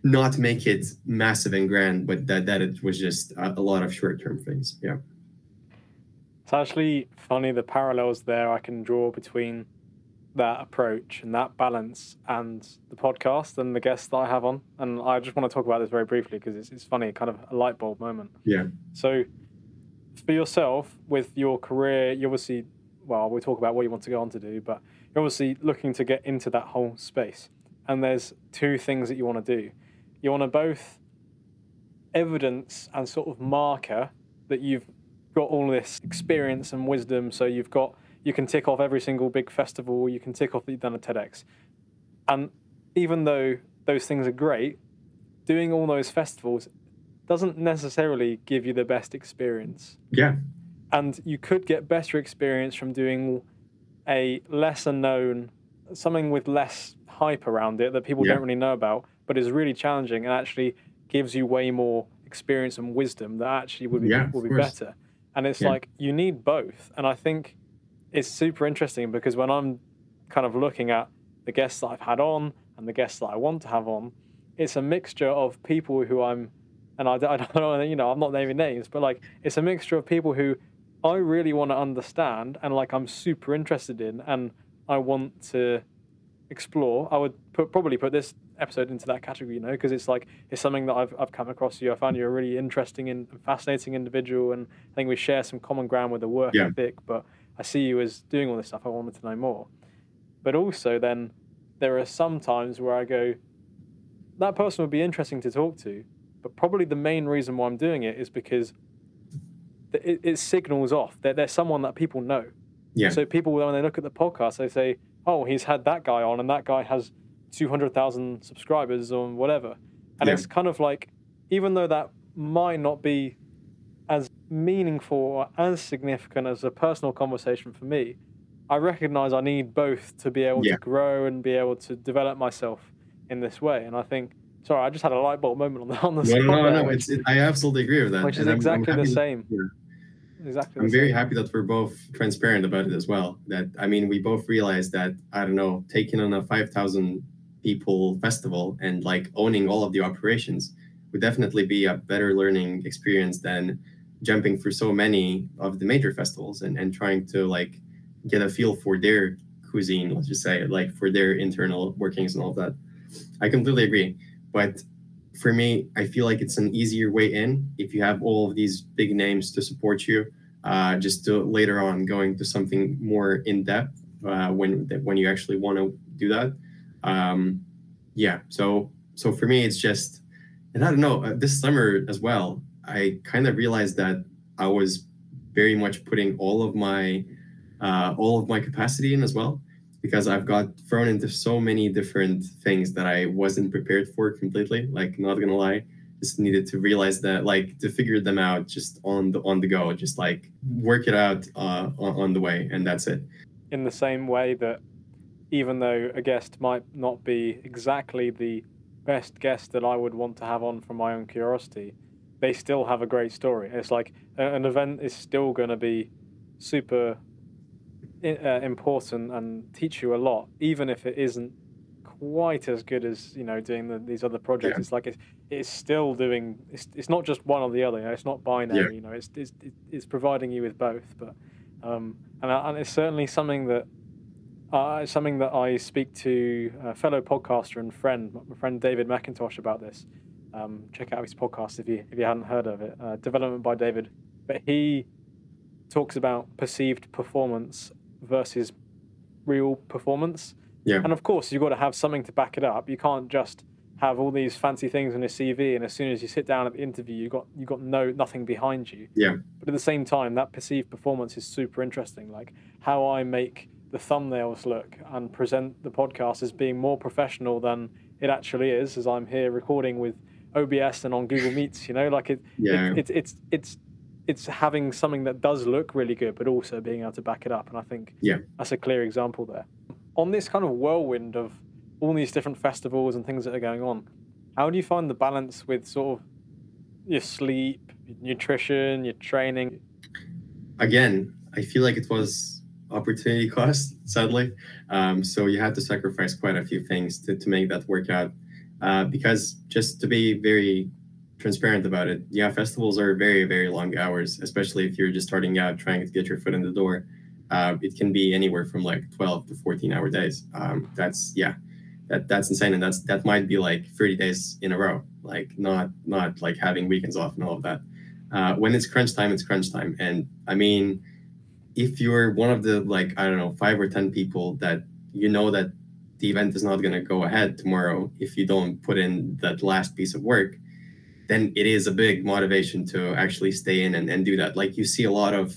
Speaker 1: not make it massive and grand, but that, that it was just a, a lot of short term things. Yeah.
Speaker 3: It's actually funny the parallels there I can draw between that approach and that balance and the podcast and the guests that I have on. And I just want to talk about this very briefly because it's, it's funny, kind of a light bulb moment.
Speaker 1: Yeah.
Speaker 3: So for yourself with your career, you obviously, well, we'll talk about what you want to go on to do, but you're obviously looking to get into that whole space. And there's two things that you want to do. You want to both evidence and sort of marker that you've got all this experience and wisdom. So you've got, you can tick off every single big festival, you can tick off that you've done a TEDx. And even though those things are great, doing all those festivals doesn't necessarily give you the best experience.
Speaker 1: Yeah.
Speaker 3: And you could get better experience from doing a lesser known, something with less hype around it that people yeah. don't really know about, but is really challenging and actually gives you way more experience and wisdom that actually would be yeah, would be better. And it's yeah. like you need both. And I think it's super interesting because when I'm kind of looking at the guests that I've had on and the guests that I want to have on, it's a mixture of people who I'm and I, I don't know, you know, I'm not naming names, but like it's a mixture of people who I really want to understand and like I'm super interested in and I want to explore. I would put, probably put this episode into that category, you know, because it's like it's something that I've I've come across you. I found you a really interesting and fascinating individual, and I think we share some common ground with the work yeah. ethic. But I see you as doing all this stuff. I wanted to know more. But also, then there are some times where I go, that person would be interesting to talk to, but probably the main reason why I'm doing it is because it, it signals off that there's someone that people know.
Speaker 1: Yeah.
Speaker 3: So people, when they look at the podcast, they say, "Oh, he's had that guy on, and that guy has two hundred thousand subscribers or whatever." And yeah. it's kind of like, even though that might not be as meaningful or as significant as a personal conversation for me, I recognize I need both to be able yeah. to grow and be able to develop myself in this way. And I think Sorry, I just had a light bulb moment on the on the
Speaker 1: no, no, no, no. It, I absolutely agree with that.
Speaker 3: Which is and exactly I'm, I'm the same.
Speaker 1: Yeah.
Speaker 3: Exactly.
Speaker 1: I'm very happy that we're both transparent about it as well. That I mean, we both realize that I don't know, taking on a five thousand people festival and like owning all of the operations would definitely be a better learning experience than jumping through so many of the major festivals and, and trying to like get a feel for their cuisine, let's just say, like for their internal workings and all of that. I completely agree. But for me, I feel like it's an easier way in if you have all of these big names to support you. Uh, just to later on going to something more in depth uh, when when you actually want to do that. Um, yeah. So so for me, it's just, and I don't know. Uh, this summer as well, I kind of realized that I was very much putting all of my uh, all of my capacity in as well because I've got thrown into so many different things that I wasn't prepared for completely. Like, not gonna lie, just needed to realize that, like, to figure them out just on the on the go, just like work it out uh, on, on the way, and that's it.
Speaker 3: In the same way that, even though a guest might not be exactly the best guest that I would want to have on from my own curiosity, they still have a great story. It's like an event is still to be super uh, important and teach you a lot, even if it isn't quite as good as you know doing the, these other projects. Yeah. It's like it's, it's still doing. It's, it's not just one or the other. You know, it's not binary. Yeah. You know, it's, it's it's providing you with both. But um, and and it's certainly something that. Uh, something that I speak to a fellow podcaster and friend, my friend David McIntosh, about this. Um, check out his podcast if you if you hadn't heard of it. Uh, Development by David, but he talks about perceived performance versus real performance.
Speaker 1: Yeah.
Speaker 3: And of course, you've got to have something to back it up. You can't just have all these fancy things on your CV, and as soon as you sit down at the interview, you got you got no nothing behind you.
Speaker 1: Yeah.
Speaker 3: But at the same time, that perceived performance is super interesting. Like how I make the thumbnails look and present the podcast as being more professional than it actually is, as I'm here recording with OBS and on Google Meets. You know, like it.
Speaker 1: Yeah.
Speaker 3: It, it's it's it's it's having something that does look really good, but also being able to back it up. And I think
Speaker 1: yeah,
Speaker 3: that's a clear example there. On this kind of whirlwind of all these different festivals and things that are going on, how do you find the balance with sort of your sleep, your nutrition, your training?
Speaker 1: Again, I feel like it was opportunity cost, sadly. Um, so you had to sacrifice quite a few things to, to make that work out. Uh, because just to be very transparent about it. Yeah, festivals are very, very long hours, especially if you're just starting out trying to get your foot in the door. Uh, it can be anywhere from like 12 to 14 hour days. Um, that's yeah, that that's insane, and that's that might be like 30 days in a row, like not not like having weekends off and all of that. uh, when it's crunch time, it's crunch time. And I mean, if you're one of the like I don't know five or ten people that you know that the event is not going to go ahead tomorrow if you don't put in that last piece of work, then it is a big motivation to actually stay in and, and do that. Like you see a lot of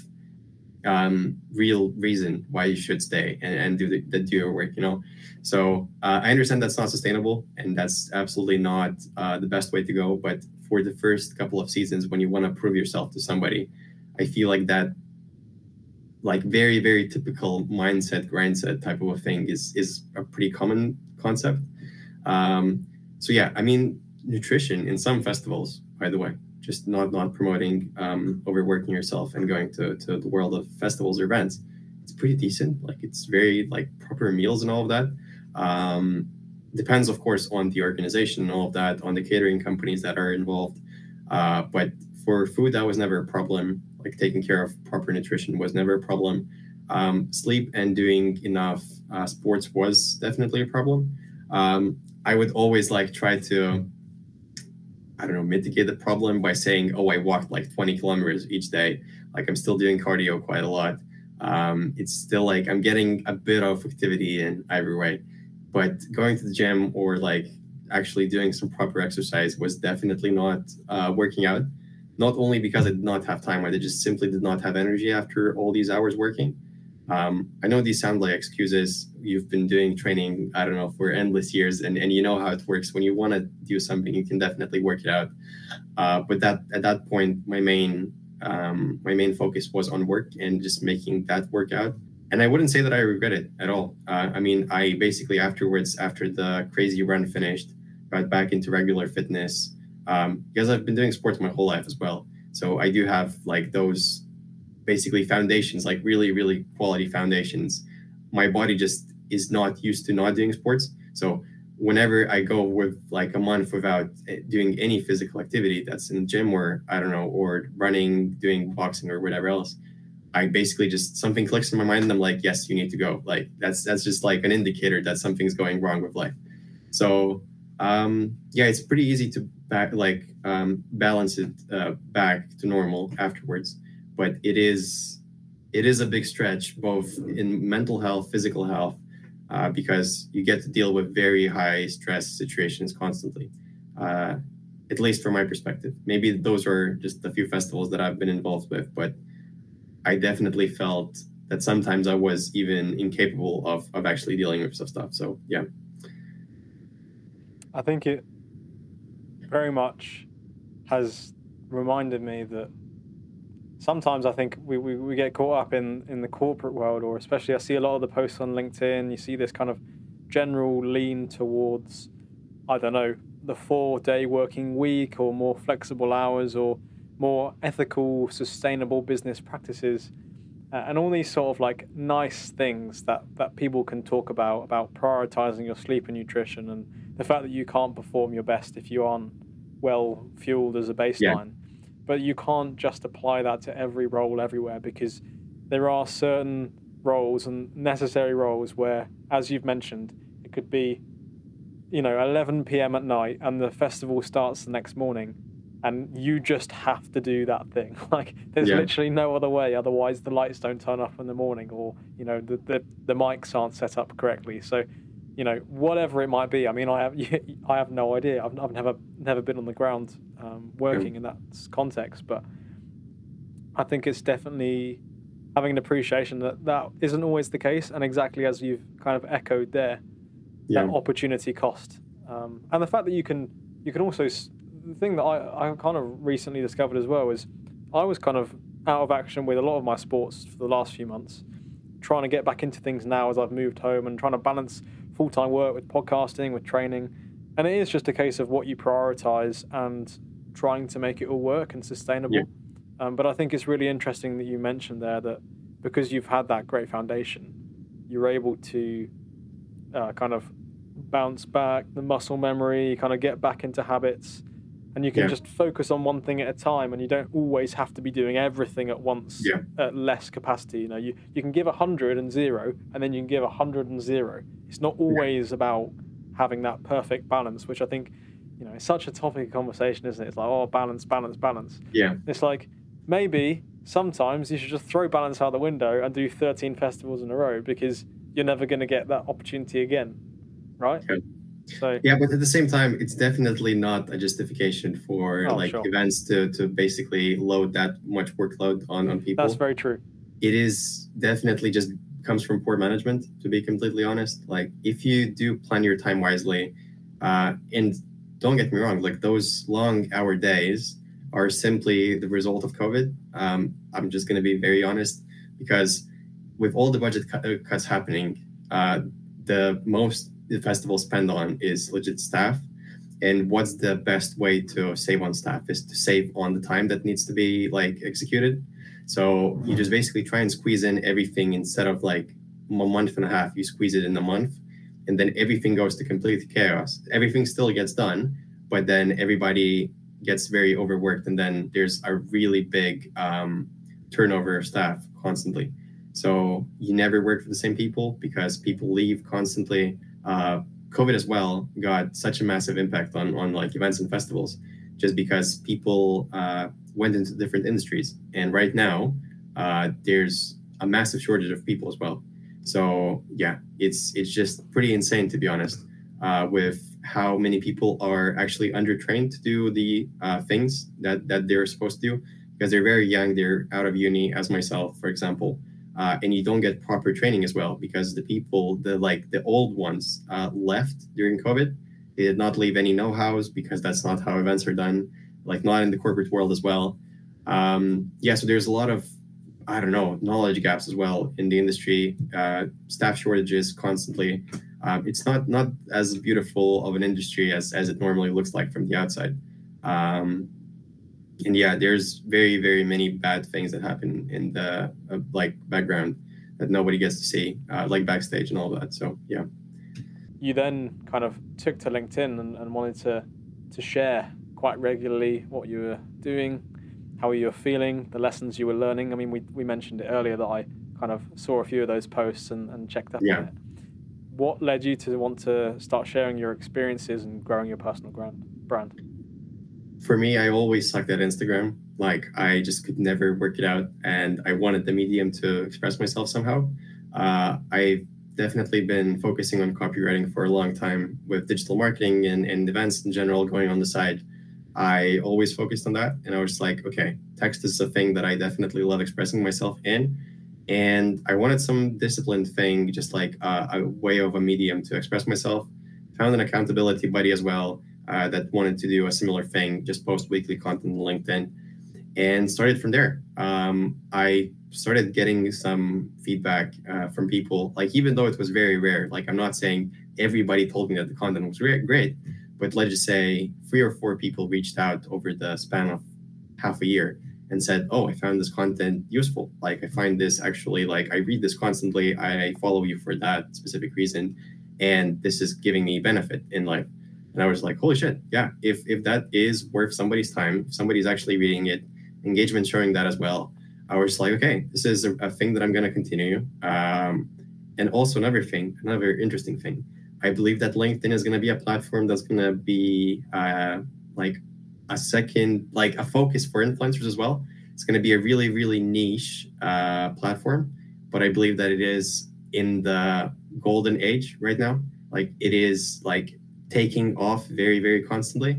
Speaker 1: um, real reason why you should stay and, and do the, the do your work, you know. So uh, I understand that's not sustainable and that's absolutely not uh, the best way to go. But for the first couple of seasons, when you want to prove yourself to somebody, I feel like that, like very very typical mindset grindset type of a thing is is a pretty common concept. Um, so yeah, I mean nutrition in some festivals, by the way, just not not promoting um, overworking yourself and going to, to the world of festivals or events. It's pretty decent. Like it's very like proper meals and all of that. Um, depends of course on the organization and all of that on the catering companies that are involved. Uh, but for food that was never a problem. Like taking care of proper nutrition was never a problem. Um, sleep and doing enough uh, sports was definitely a problem. Um, i would always like try to I don't know, mitigate the problem by saying, oh, I walked like 20 kilometers each day. Like I'm still doing cardio quite a lot. Um, it's still like I'm getting a bit of activity in every way. But going to the gym or like actually doing some proper exercise was definitely not uh, working out. Not only because I did not have time, I just simply did not have energy after all these hours working. Um, I know these sound like excuses. You've been doing training, I don't know, for endless years, and, and you know how it works. When you want to do something, you can definitely work it out. Uh, but that at that point, my main um, my main focus was on work and just making that work out. And I wouldn't say that I regret it at all. Uh, I mean, I basically afterwards, after the crazy run finished, got back into regular fitness um, because I've been doing sports my whole life as well. So I do have like those basically foundations, like really, really quality foundations. My body just is not used to not doing sports. So whenever I go with like a month without eh, doing any physical activity that's in the gym or I don't know, or running, doing boxing or whatever else, I basically just something clicks in my mind and I'm like, yes, you need to go. Like that's that's just like an indicator that something's going wrong with life. So um, yeah, it's pretty easy to back like um, balance it uh, back to normal afterwards but it is it is a big stretch both in mental health physical health uh, because you get to deal with very high stress situations constantly uh, at least from my perspective. Maybe those are just a few festivals that i've been involved with but i definitely felt that sometimes i was even incapable of, of actually dealing with some stuff so yeah.
Speaker 3: I think it very much has reminded me that sometimes I think we, we, we, get caught up in, in the corporate world, or especially I see a lot of the posts on LinkedIn. You see this kind of general lean towards, I don't know, the four day working week, or more flexible hours, or more ethical, sustainable business practices. Uh, and all these sort of like nice things that, that people can talk about, about prioritizing your sleep and nutrition, and the fact that you can't perform your best if you aren't well fueled as a baseline. Yeah but you can't just apply that to every role everywhere because there are certain roles and necessary roles where, as you've mentioned, it could be, you know, 11 p.m. at night and the festival starts the next morning, and you just have to do that thing. Like, there's yeah. literally no other way. Otherwise, the lights don't turn up in the morning, or you know, the the, the mics aren't set up correctly. So you know, whatever it might be. I mean, I have I have no idea. I've, I've never never been on the ground um, working in that context, but I think it's definitely having an appreciation that that isn't always the case, and exactly as you've kind of echoed there, yeah. that opportunity cost, um, and the fact that you can you can also the thing that I I kind of recently discovered as well is I was kind of out of action with a lot of my sports for the last few months, trying to get back into things now as I've moved home and trying to balance full time work with podcasting, with training. And it is just a case of what you prioritize and trying to make it all work and sustainable. Yeah. Um, but I think it's really interesting that you mentioned there that because you've had that great foundation, you're able to uh, kind of bounce back the muscle memory, kind of get back into habits and you can yeah. just focus on one thing at a time and you don't always have to be doing everything at once yeah. at less capacity you know you, you can give 100 and zero and then you can give 100 and zero it's not always yeah. about having that perfect balance which i think you know, it's such a topic of conversation, isn't it? It's like, oh, balance, balance, balance.
Speaker 1: Yeah.
Speaker 3: It's like maybe sometimes you should just throw balance out the window and do 13 festivals in a row because you're never going to get that opportunity again, right?
Speaker 1: Okay.
Speaker 3: So
Speaker 1: yeah, but at the same time, it's definitely not a justification for
Speaker 3: Oh,
Speaker 1: like
Speaker 3: sure.
Speaker 1: events to to basically load that much workload on on people.
Speaker 3: that's very true.
Speaker 1: it is definitely just comes from poor management to be completely honest like if you do plan your time wisely uh, and don't get me wrong like those long hour days are simply the result of covid um, i'm just going to be very honest because with all the budget cut, uh, cuts happening uh, the most the festival spend on is legit staff and what's the best way to save on staff is to save on the time that needs to be like executed so you just basically try and squeeze in everything instead of like a month and a half, you squeeze it in a month, and then everything goes to complete chaos. Everything still gets done, but then everybody gets very overworked, and then there's a really big um, turnover of staff constantly. So you never work for the same people because people leave constantly. Uh, COVID as well got such a massive impact on on like events and festivals, just because people uh, went into different industries, and right now uh, there's a massive shortage of people as well. So yeah, it's it's just pretty insane to be honest, uh, with how many people are actually undertrained to do the uh, things that that they're supposed to do. Because they're very young, they're out of uni, as myself, for example, uh, and you don't get proper training as well because the people, the like the old ones, uh, left during COVID. They did not leave any know-hows because that's not how events are done, like not in the corporate world as well. Um, yeah, so there's a lot of I don't know knowledge gaps as well in the industry, uh, staff shortages constantly. Um, it's not not as beautiful of an industry as as it normally looks like from the outside. Um, and yeah, there's very very many bad things that happen in the uh, like background that nobody gets to see, uh, like backstage and all that. So yeah,
Speaker 3: You then kind of took to LinkedIn and, and wanted to to share quite regularly what you were doing, how you were feeling, the lessons you were learning. I mean, we, we mentioned it earlier that I kind of saw a few of those posts and, and checked up
Speaker 1: Yeah.
Speaker 3: on it. What led you to want to start sharing your experiences and growing your personal brand?
Speaker 1: For me, I always sucked at Instagram. Like I just could never work it out, and I wanted the medium to express myself somehow. Uh, I've definitely been focusing on copywriting for a long time with digital marketing and, and events in general going on the side. I always focused on that, and I was like, okay, text is a thing that I definitely love expressing myself in, and I wanted some disciplined thing, just like uh, a way of a medium to express myself. Found an accountability buddy as well uh, that wanted to do a similar thing, just post weekly content on LinkedIn, and started from there. Um, I started getting some feedback uh, from people, like even though it was very rare. Like I'm not saying everybody told me that the content was re- great, but let's just say three or four people reached out over the span of half a year and said, "Oh, I found this content useful. Like I find this actually like I read this constantly. I follow you for that specific reason, and this is giving me benefit in life." And I was like, "Holy shit! Yeah, if if that is worth somebody's time, somebody's actually reading it, engagement showing that as well." I was like, "Okay, this is a, a thing that I'm going to continue." Um, and also another thing, another interesting thing. I believe that LinkedIn is going to be a platform that's going to be uh, like a second, like a focus for influencers as well. It's going to be a really, really niche uh, platform, but I believe that it is in the golden age right now. Like it is like taking off very, very constantly.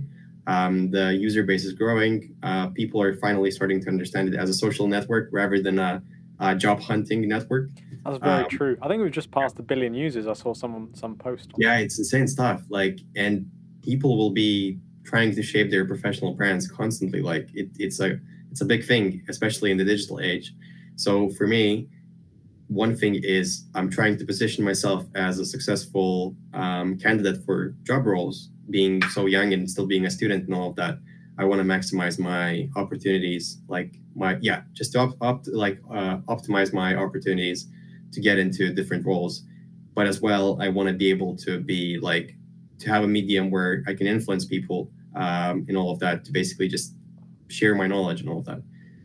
Speaker 1: Um, the user base is growing. Uh, people are finally starting to understand it as a social network rather than a, a job hunting network.
Speaker 3: That's very
Speaker 1: Um,
Speaker 3: true. I think we've just passed a billion users. I saw someone some post. on
Speaker 1: Yeah, it's insane stuff. Like, and people will be trying to shape their professional brands constantly. Like, it, it's a it's a big thing, especially in the digital age. So for me, one thing is I'm trying to position myself as a successful um, candidate for job roles, being so young and still being a student and all of that. I want to maximize my opportunities, like my yeah, just to op, opt, like uh, optimize my opportunities to get into different roles but as well i want to be able to be like to have a medium where i can influence people um, and all of that to basically just share my knowledge and all of that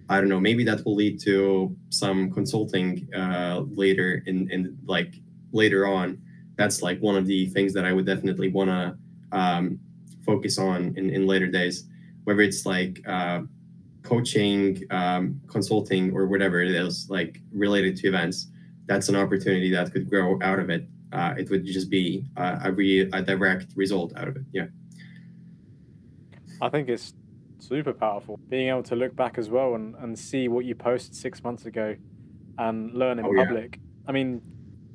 Speaker 1: i don't know maybe that will lead to some consulting uh, later in, in like later on that's like one of the things that i would definitely want to um, focus on in, in later days, whether it's like uh, coaching, um, consulting, or whatever it is, like related to events. That's an opportunity that could grow out of it. Uh, it would just be a, re- a direct result out of it. Yeah.
Speaker 3: I think it's super powerful being able to look back as well and, and see what you posted six months ago and learn in oh, public. Yeah. I mean,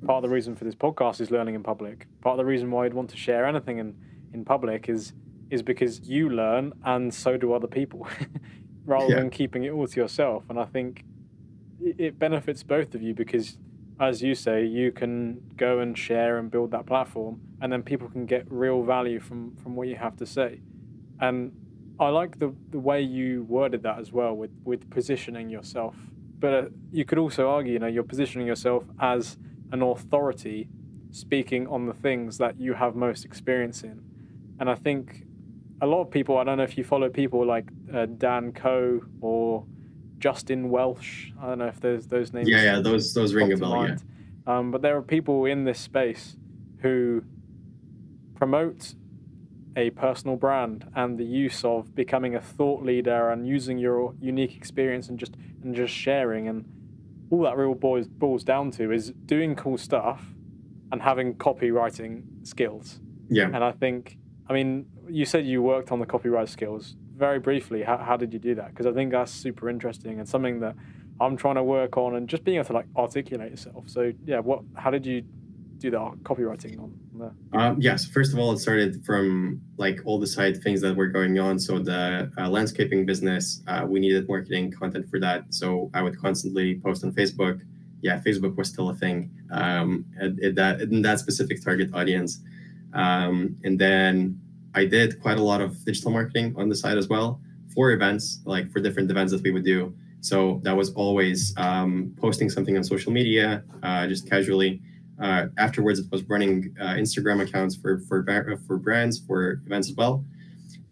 Speaker 3: part of the reason for this podcast is learning in public. Part of the reason why I'd want to share anything in, in public is is because you learn and so do other people, rather yeah. than keeping it all to yourself. And I think it benefits both of you because, as you say, you can go and share and build that platform, and then people can get real value from from what you have to say. And I like the the way you worded that as well with with positioning yourself. But uh, you could also argue, you know, you're positioning yourself as an authority speaking on the things that you have most experience in. And I think a lot of people, I don't know if you follow people like uh, Dan Koe or Justin Welsh. I don't know if there's those names.
Speaker 1: Yeah, yeah, those those ring a bell. Yeah.
Speaker 3: Um, but there are people in this space who promote a personal brand and the use of becoming a thought leader and using your unique experience and just and just sharing and all that real boils boils down to is doing cool stuff and having copywriting skills.
Speaker 1: Yeah.
Speaker 3: And I think, I mean, you said you worked on the copyright skills. Very briefly, how, how did you do that? Because I think that's super interesting and something that I'm trying to work on and just being able to like articulate yourself. So yeah, what? How did you do that copywriting on
Speaker 1: there? Um, yes, first of all, it started from like all the side things that were going on. So the uh, landscaping business, uh, we needed marketing content for that. So I would constantly post on Facebook. Yeah, Facebook was still a thing um, at, at that in that specific target audience. Um, and then I did quite a lot of digital marketing on the side as well for events, like for different events that we would do. So that was always um, posting something on social media, uh, just casually uh, afterwards, it was running uh, Instagram accounts for for for brands for events as well.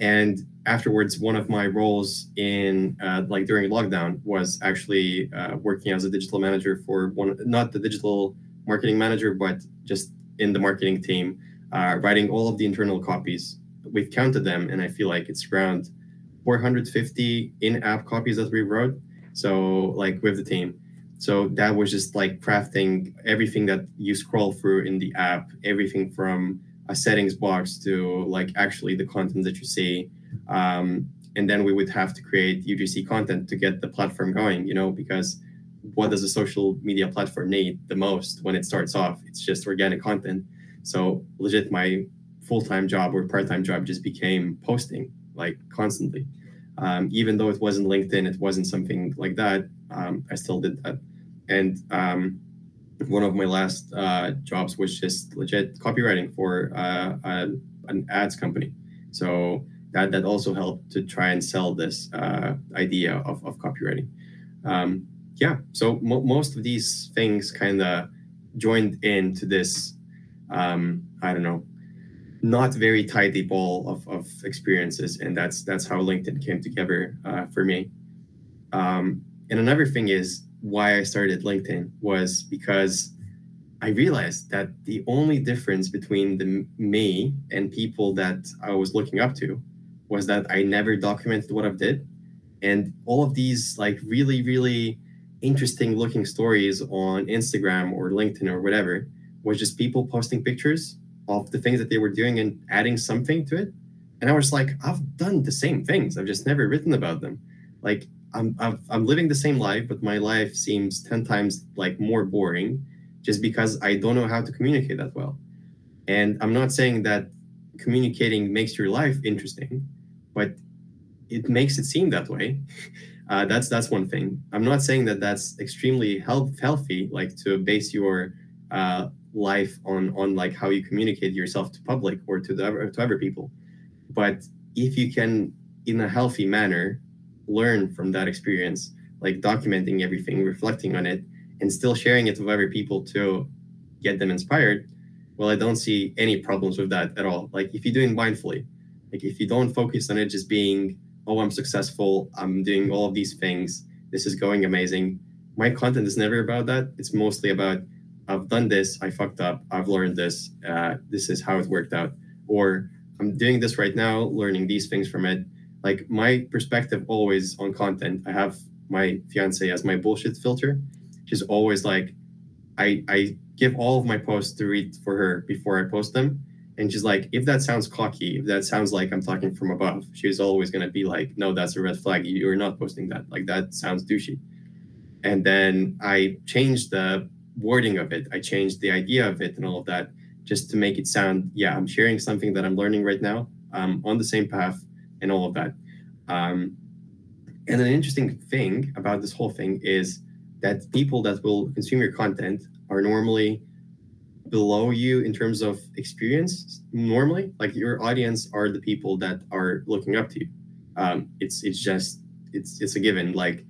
Speaker 1: And afterwards, one of my roles in uh, like during lockdown was actually uh, working as a digital manager for one, not the digital marketing manager, but just in the marketing team, uh, writing all of the internal copies. We've counted them, and I feel like it's around 450 in-app copies that we wrote. So like with the team so that was just like crafting everything that you scroll through in the app, everything from a settings box to like actually the content that you see. Um, and then we would have to create UGC content to get the platform going, you know, because what does a social media platform need the most when it starts off? It's just organic content. So legit, my full-time job or part-time job just became posting like constantly. Um, even though it wasn't LinkedIn, it wasn't something like that. Um, I still did that and um, one of my last uh, jobs was just legit copywriting for uh, a, an ads company. So that that also helped to try and sell this uh, idea of, of copywriting. Um, yeah, so mo- most of these things kind of joined into this. Um, I don't know, not very tidy ball of, of experiences, and that's that's how LinkedIn came together uh, for me. Um, and another thing is why I started LinkedIn was because I realized that the only difference between the me and people that I was looking up to was that I never documented what I've did. And all of these like really, really interesting looking stories on Instagram or LinkedIn or whatever was just people posting pictures of the things that they were doing and adding something to it. And I was like, I've done the same things. I've just never written about them. Like I'm, I'm I'm living the same life, but my life seems ten times like more boring, just because I don't know how to communicate that well. And I'm not saying that communicating makes your life interesting, but it makes it seem that way. Uh, that's that's one thing. I'm not saying that that's extremely health, healthy, like to base your uh, life on on like how you communicate yourself to public or to the to other people. But if you can, in a healthy manner, learn from that experience, like documenting everything, reflecting on it, and still sharing it with other people to get them inspired, well, I don't see any problems with that at all. Like if you're doing mindfully, like if you don't focus on it just being, oh, I'm successful, I'm doing all of these things, this is going amazing. My content is never about that. It's mostly about I've done this, I fucked up, I've learned this, uh, this is how it worked out, or I'm doing this right now, learning these things from it. Like my perspective always on content, I have my fiance as my bullshit filter. She's always like, I I give all of my posts to read for her before I post them. And she's like, if that sounds cocky, if that sounds like I'm talking from above, she's always gonna be like, no, that's a red flag. You're not posting that. Like that sounds douchey. And then I changed the wording of it. I changed the idea of it and all of that just to make it sound, yeah, I'm sharing something that I'm learning right now. I'm on the same path and all of that. Um, and an interesting thing about this whole thing is that people that will consume your content are normally below you in terms of experience normally. Like your audience are the people that are looking up to you. Um, it's it's just it's it's a given. Like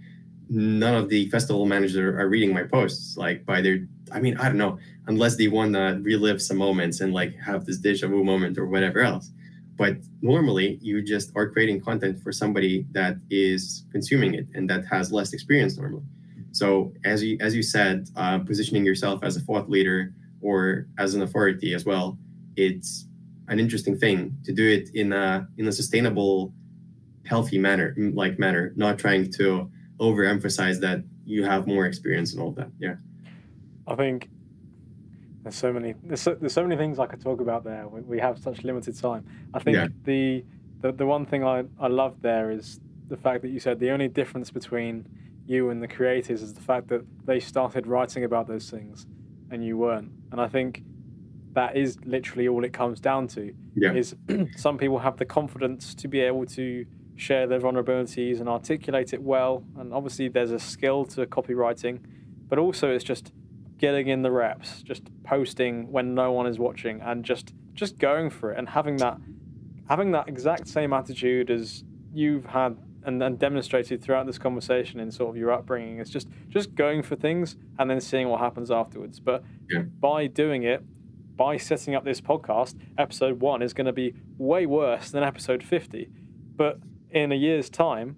Speaker 1: none of the festival managers are reading my posts like by their i mean i don't know unless they want to relive some moments and like have this deja vu moment or whatever else. But normally you just are creating content for somebody that is consuming it and that has less experience normally so as you as you said uh, positioning yourself as a thought leader or as an authority as well it's an interesting thing to do it in a in a sustainable healthy manner like manner not trying to overemphasize that you have more experience and all that. Yeah.
Speaker 3: I think there's so many there's so, there's so many things I could talk about there. We, we have such limited time. I think yeah. the, the the one thing I I love there is the fact that you said the only difference between you and the creators is the fact that they started writing about those things and you weren't. And I think that is literally all it comes down to. Yeah. Is some people have the confidence to be able to share their vulnerabilities and articulate it well. And obviously, there's a skill to copywriting, but also it's just getting in the reps, just posting when no one is watching, and just just going for it and having that having that exact same attitude as you've had and, and demonstrated throughout this conversation in sort of your upbringing. It's just just going for things and then seeing what happens afterwards. But yeah. by doing it, by setting up this podcast, episode one is going to be way worse than episode 50. But in a year's time,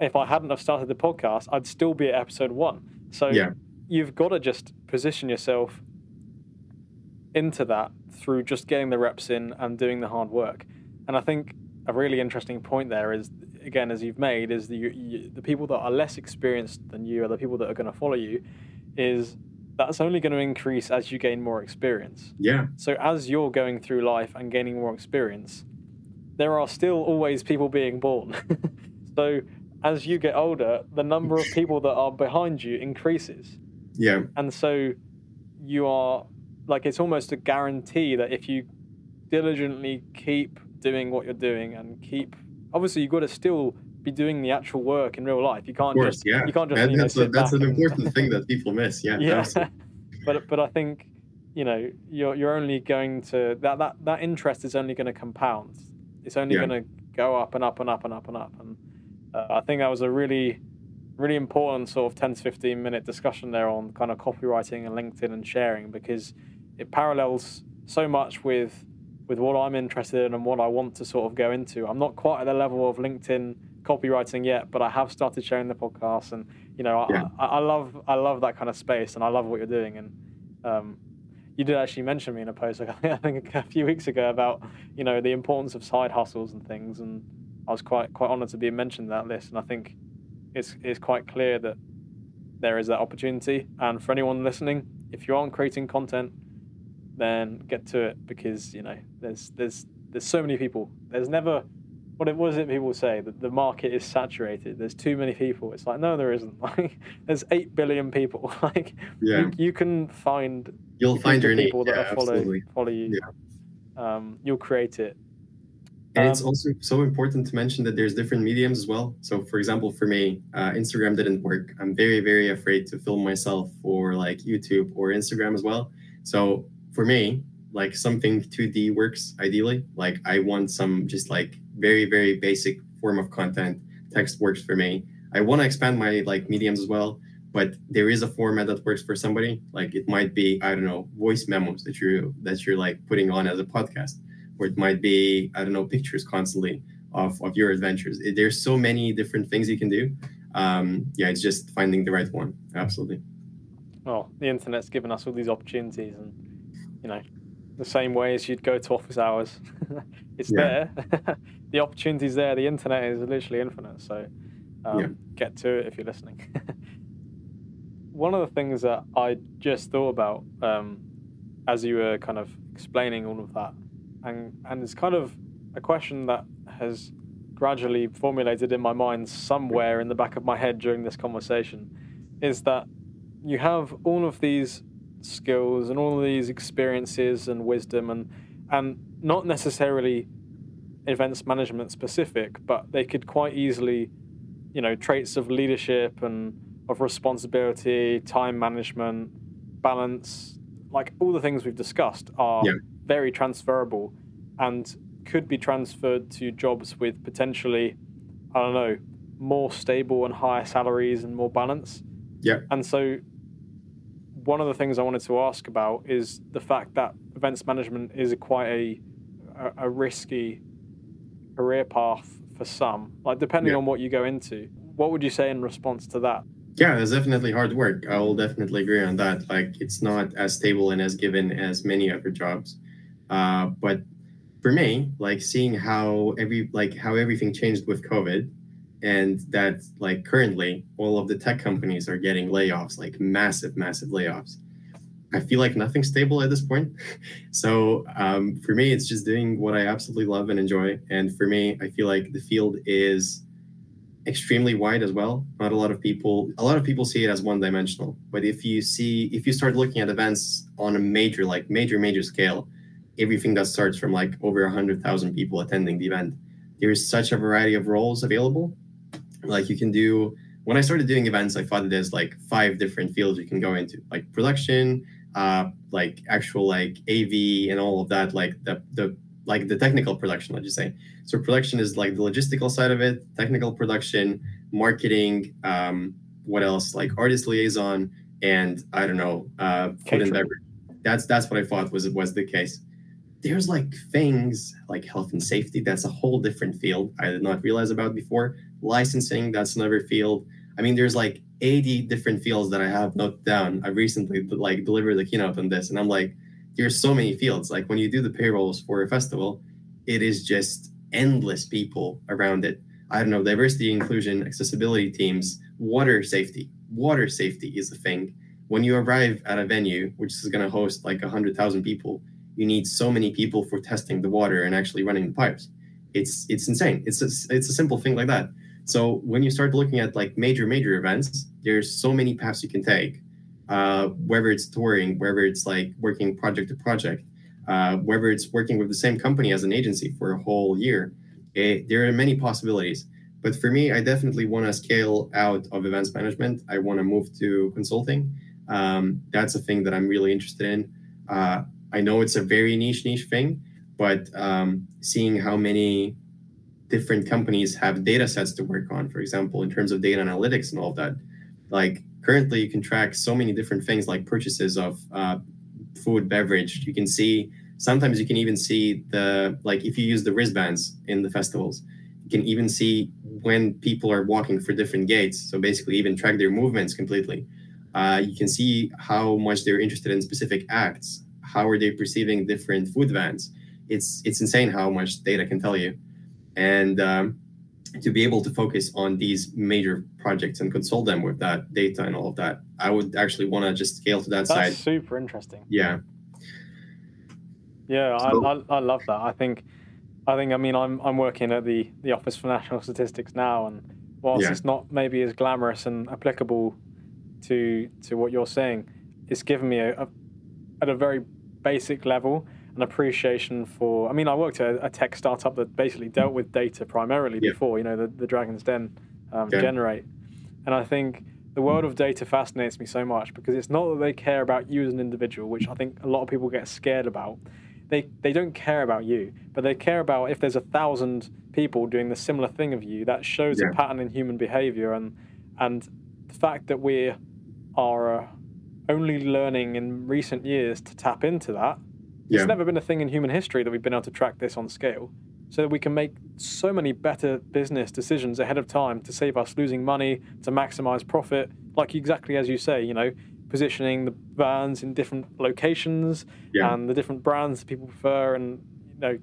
Speaker 3: if I hadn't have started the podcast, I'd still be at episode one. So yeah. You've got to just position yourself into that through just getting the reps in and doing the hard work. And I think a really interesting point there is, again, as you've made, is the you, the people that are less experienced than you are the people that are going to follow you. Is that's only going to increase as you gain more experience.
Speaker 1: Yeah.
Speaker 3: So as you're going through life and gaining more experience, there are still always people being born. so as you get older, the number of people that are behind you increases.
Speaker 1: Yeah.
Speaker 3: And so you are like it's almost a guarantee that if you diligently keep doing what you're doing and keep obviously you've got to still be doing the actual work in real life. You can't
Speaker 1: course,
Speaker 3: just
Speaker 1: yeah.
Speaker 3: you can't just
Speaker 1: and
Speaker 3: you
Speaker 1: know, that's,
Speaker 3: a,
Speaker 1: that's an and... important thing that people miss. Yeah.
Speaker 3: Yeah. but but I think you know you're you're only going to that that that interest is only going to compound it's only yeah. going to go up and up and up and up and up. And uh, I think that was a really, really important sort of 10 to 15 minute discussion there on kind of copywriting and LinkedIn and sharing because it parallels so much with with what I'm interested in and what I want to sort of go into. I'm not quite at the level of LinkedIn copywriting yet, but I have started sharing the podcast, and you know, yeah. I, I, love I love that kind of space, and I love what you're doing, and um, you did actually mention me in a post like, I think a few weeks ago about you know the importance of side hustles and things, and I was quite quite honoured to be mentioned in that list. And I think it's it's quite clear that there is that opportunity. And for anyone listening, if you aren't creating content, then get to it because you know there's there's there's so many people. There's never what it was it people say that the market is saturated. There's too many people. It's like no, there isn't. Like there's eight billion people. like yeah. you, you can find
Speaker 1: you'll find your
Speaker 3: people
Speaker 1: that
Speaker 3: yeah, follow follow you. Yeah. Um, you'll create it.
Speaker 1: And um, it's also so important to mention that there's different mediums as well. So, for example, for me, uh, Instagram didn't work. I'm very, very afraid to film myself for like YouTube or Instagram as well. So, for me, like something 2D works ideally. Like, I want some just like very very basic form of content text works for me i want to expand my like mediums as well but there is a format that works for somebody like it might be i don't know voice memos that you that you're like putting on as a podcast or it might be i don't know pictures constantly of, of your adventures there's so many different things you can do um, yeah it's just finding the right one absolutely
Speaker 3: well the internet's given us all these opportunities and you know the same way as you'd go to office hours. it's there. the opportunities there. The internet is literally infinite. So um, yeah. get to it if you're listening. One of the things that I just thought about um, as you were kind of explaining all of that, and and it's kind of a question that has gradually formulated in my mind somewhere in the back of my head during this conversation, is that you have all of these skills and all of these experiences and wisdom and and not necessarily events management specific, but they could quite easily, you know, traits of leadership and of responsibility, time management, balance, like all the things we've discussed are yeah. Very transferable and could be transferred to jobs with potentially, I don't know, more stable and higher salaries and more balance.
Speaker 1: Yeah.
Speaker 3: And so one of the things I wanted to ask about is the fact that events management is a quite a, a, a risky career path for some. Like depending yeah. on what you go into, what would you say in response to that?
Speaker 1: Yeah, it's definitely hard work. I will definitely agree on that. Like it's not as stable and as given as many other jobs. Uh, but for me, like seeing how every like how everything changed with COVID, and that like currently all of the tech companies are getting layoffs like massive massive layoffs i feel like nothing's stable at this point. So um, for me it's just doing what i absolutely love and enjoy. And for me i feel like the field is extremely wide as well. Not a lot of people a lot of people see it as one dimensional but if you see if you start looking at events on a major like major major scale everything that starts from like over 100000 people attending the event there's such a variety of roles available like you can do when I started doing events, I thought there's like five different fields you can go into, like production, uh, like actual like AV and all of that, like the the like the technical production, let's just say. So production is like the logistical side of it, technical production, marketing, um, what else? Like artist liaison, and I don't know, uh, food and beverage. That's that's what I thought was was the case. There's like things like health and safety. That's a whole different field I did not realize about before. Licensing that's another field. I mean there's like 80 different fields that i have noted down. I recently like delivered the keynote on this and i'm like there's so many fields. Like when you do the payrolls for a festival it is just endless people around it. I don't know diversity inclusion accessibility teams water safety. Water safety is a thing. When you arrive at a venue which is going to host like 100000 people you need so many people for testing the water and actually running the pipes it's it's insane it's a, it's a simple thing like that so when you start looking at like major major events, there's so many paths you can take. Uh, whether it's touring, whether it's like working project to project, uh, whether it's working with the same company as an agency for a whole year, it, there are many possibilities. But for me, I definitely want to scale out of events management. I want to move to consulting. Um, that's a thing that I'm really interested in. Uh, I know it's a very niche niche thing, but um, seeing how many different companies have data sets to work on, for example, in terms of data analytics and all of that. Like currently, you can track so many different things like purchases of uh, food, beverage. You can see, sometimes you can even see the, like if you use the wristbands in the festivals, you can even see when people are walking for different gates. So basically, even track their movements completely. Uh, you can see how much they're interested in specific acts. How are they perceiving different food vans? It's it's insane how much data can tell you. And um, to be able to focus on these major projects and consult them with that data and all of that i would actually want to just scale to that
Speaker 3: That's
Speaker 1: side.
Speaker 3: super interesting.
Speaker 1: Yeah.
Speaker 3: Yeah so, I, I, I love that. I think i think i mean i'm i'm working at the the office for national statistics now and whilst yeah. it's not maybe as glamorous and applicable to to what you're saying it's given me a, a at a very basic level an appreciation for. I mean, I worked at a tech startup that basically dealt with data primarily yeah. before. You know, the, the Dragon's Den um, yeah. generate, and I think the world of data fascinates me so much because it's not that they care about you as an individual, which I think a lot of people get scared about. They they don't care about you, but they care about if there's a thousand people doing the similar thing of you. That shows yeah. a pattern in human behavior, and and the fact that we are uh, only learning in recent years to tap into that yeah. It's never been a thing in human history that we've been able to track this on scale so that we can make so many better business decisions ahead of time to save us losing money, to maximize profit. Like exactly as you say, you know, positioning the brands in different locations yeah. and the different brands that people prefer, and you know,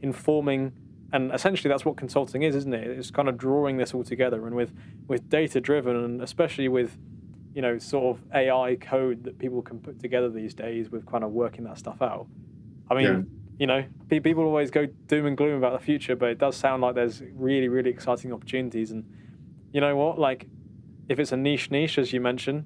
Speaker 3: informing. And essentially, that's what consulting is, isn't it? It's kind of drawing this all together, and with with data driven, and especially with you know sort of AI code that people can put together these days with kind of working that stuff out. I mean, yeah. you know, people always go doom and gloom about the future, but it does sound like there's really, really exciting opportunities. And you know what? Like, if it's a niche niche, as you mentioned,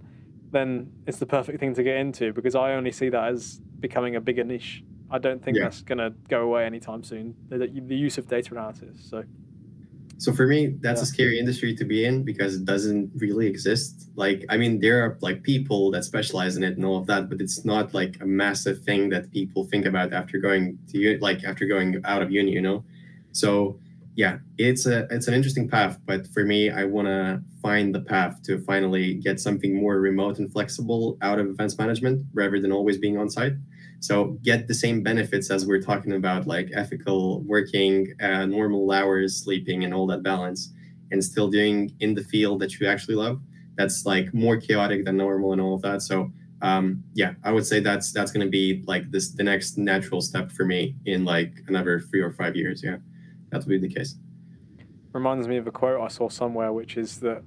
Speaker 3: then it's the perfect thing to get into because I only see that as becoming a bigger niche. I don't think yeah. that's going to go away anytime soon. The, the, use of data analysis. So.
Speaker 1: So for me, that's yeah. a scary industry to be in because it doesn't really exist. Like, I mean, there are like people that specialize in it and all of that, but it's not like a massive thing that people think about after going to like after going out of uni, you know. So yeah, it's a it's an interesting path, but for me, I want to find the path to finally get something more remote and flexible out of events management rather than always being on site. So get the same benefits as we're talking about, like ethical working, uh, normal hours, sleeping, and all that balance, and still doing in the field that you actually love. That's like more chaotic than normal and all of that. So um, yeah, I would say that's that's going to be like this the next natural step for me in like another three or five years. Yeah, that will be the case.
Speaker 3: Reminds me of a quote I saw somewhere, which is that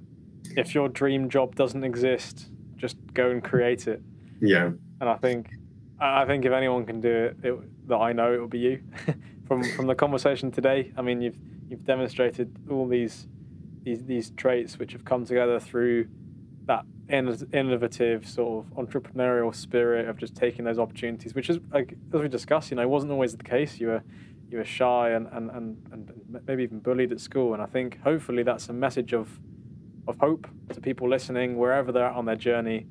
Speaker 3: if your dream job doesn't exist, just go and create it.
Speaker 1: Yeah.
Speaker 3: And I think I think if anyone can do it, it that I know it will be you. from from the conversation today, I mean, you've you've demonstrated all these these these traits which have come together through that innovative sort of entrepreneurial spirit of just taking those opportunities, which is like as we discussed, you know, wasn't always the case. You were you were shy and, and, and, and maybe even bullied at school, and I think hopefully that's a message of of hope to people listening wherever they're at on their journey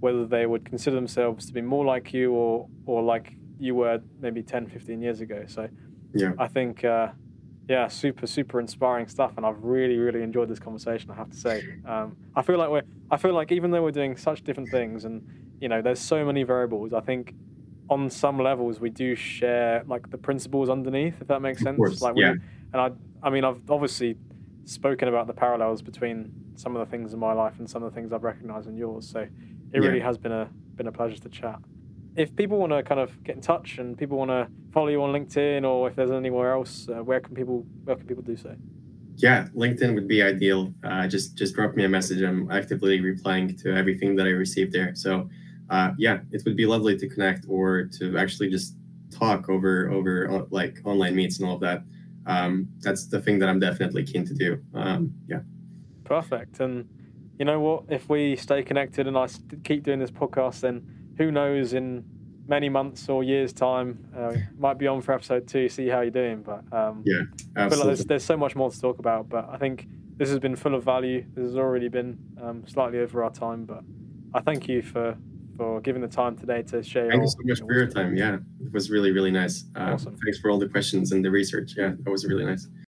Speaker 3: whether they would consider themselves to be more like you or or like you were maybe 10 15 years ago. So yeah. I think uh, yeah super super inspiring stuff and i've really really enjoyed this conversation i have to say. Um, i feel like we're i feel like even though we're doing such different things and you know there's so many variables i think on some levels we do share like the principles underneath if that makes sense. like
Speaker 1: we, yeah.
Speaker 3: and i i mean i've obviously spoken about the parallels between some of the things in my life and some of the things i've recognized in yours. So it yeah. really has been a been a pleasure to chat. If people want to kind of get in touch and people want to follow you on LinkedIn or if there's anywhere else, uh, where can people where can people do so?
Speaker 1: Yeah, LinkedIn would be ideal. Uh, just just drop me a message. I'm actively replying to everything that I receive there. So uh, yeah, it would be lovely to connect or to actually just talk over over uh, like online meets and all of that. Um, that's the thing that I'm definitely keen to do. Um, yeah.
Speaker 3: Perfect. And you know what? If we stay connected and I keep doing this podcast, then who knows in many months or years' time, uh, might be on for episode two, see how you're doing. But um,
Speaker 1: yeah, absolutely. Like
Speaker 3: there's, there's so much more to talk about. But I think this has been full of value. This has already been um, slightly over our time, but I thank you for for giving the time today to share.
Speaker 1: Thank you so much for your time. Yeah, it was really really nice. Uh, awesome. Thanks for all the questions and the research. Yeah, that was really nice.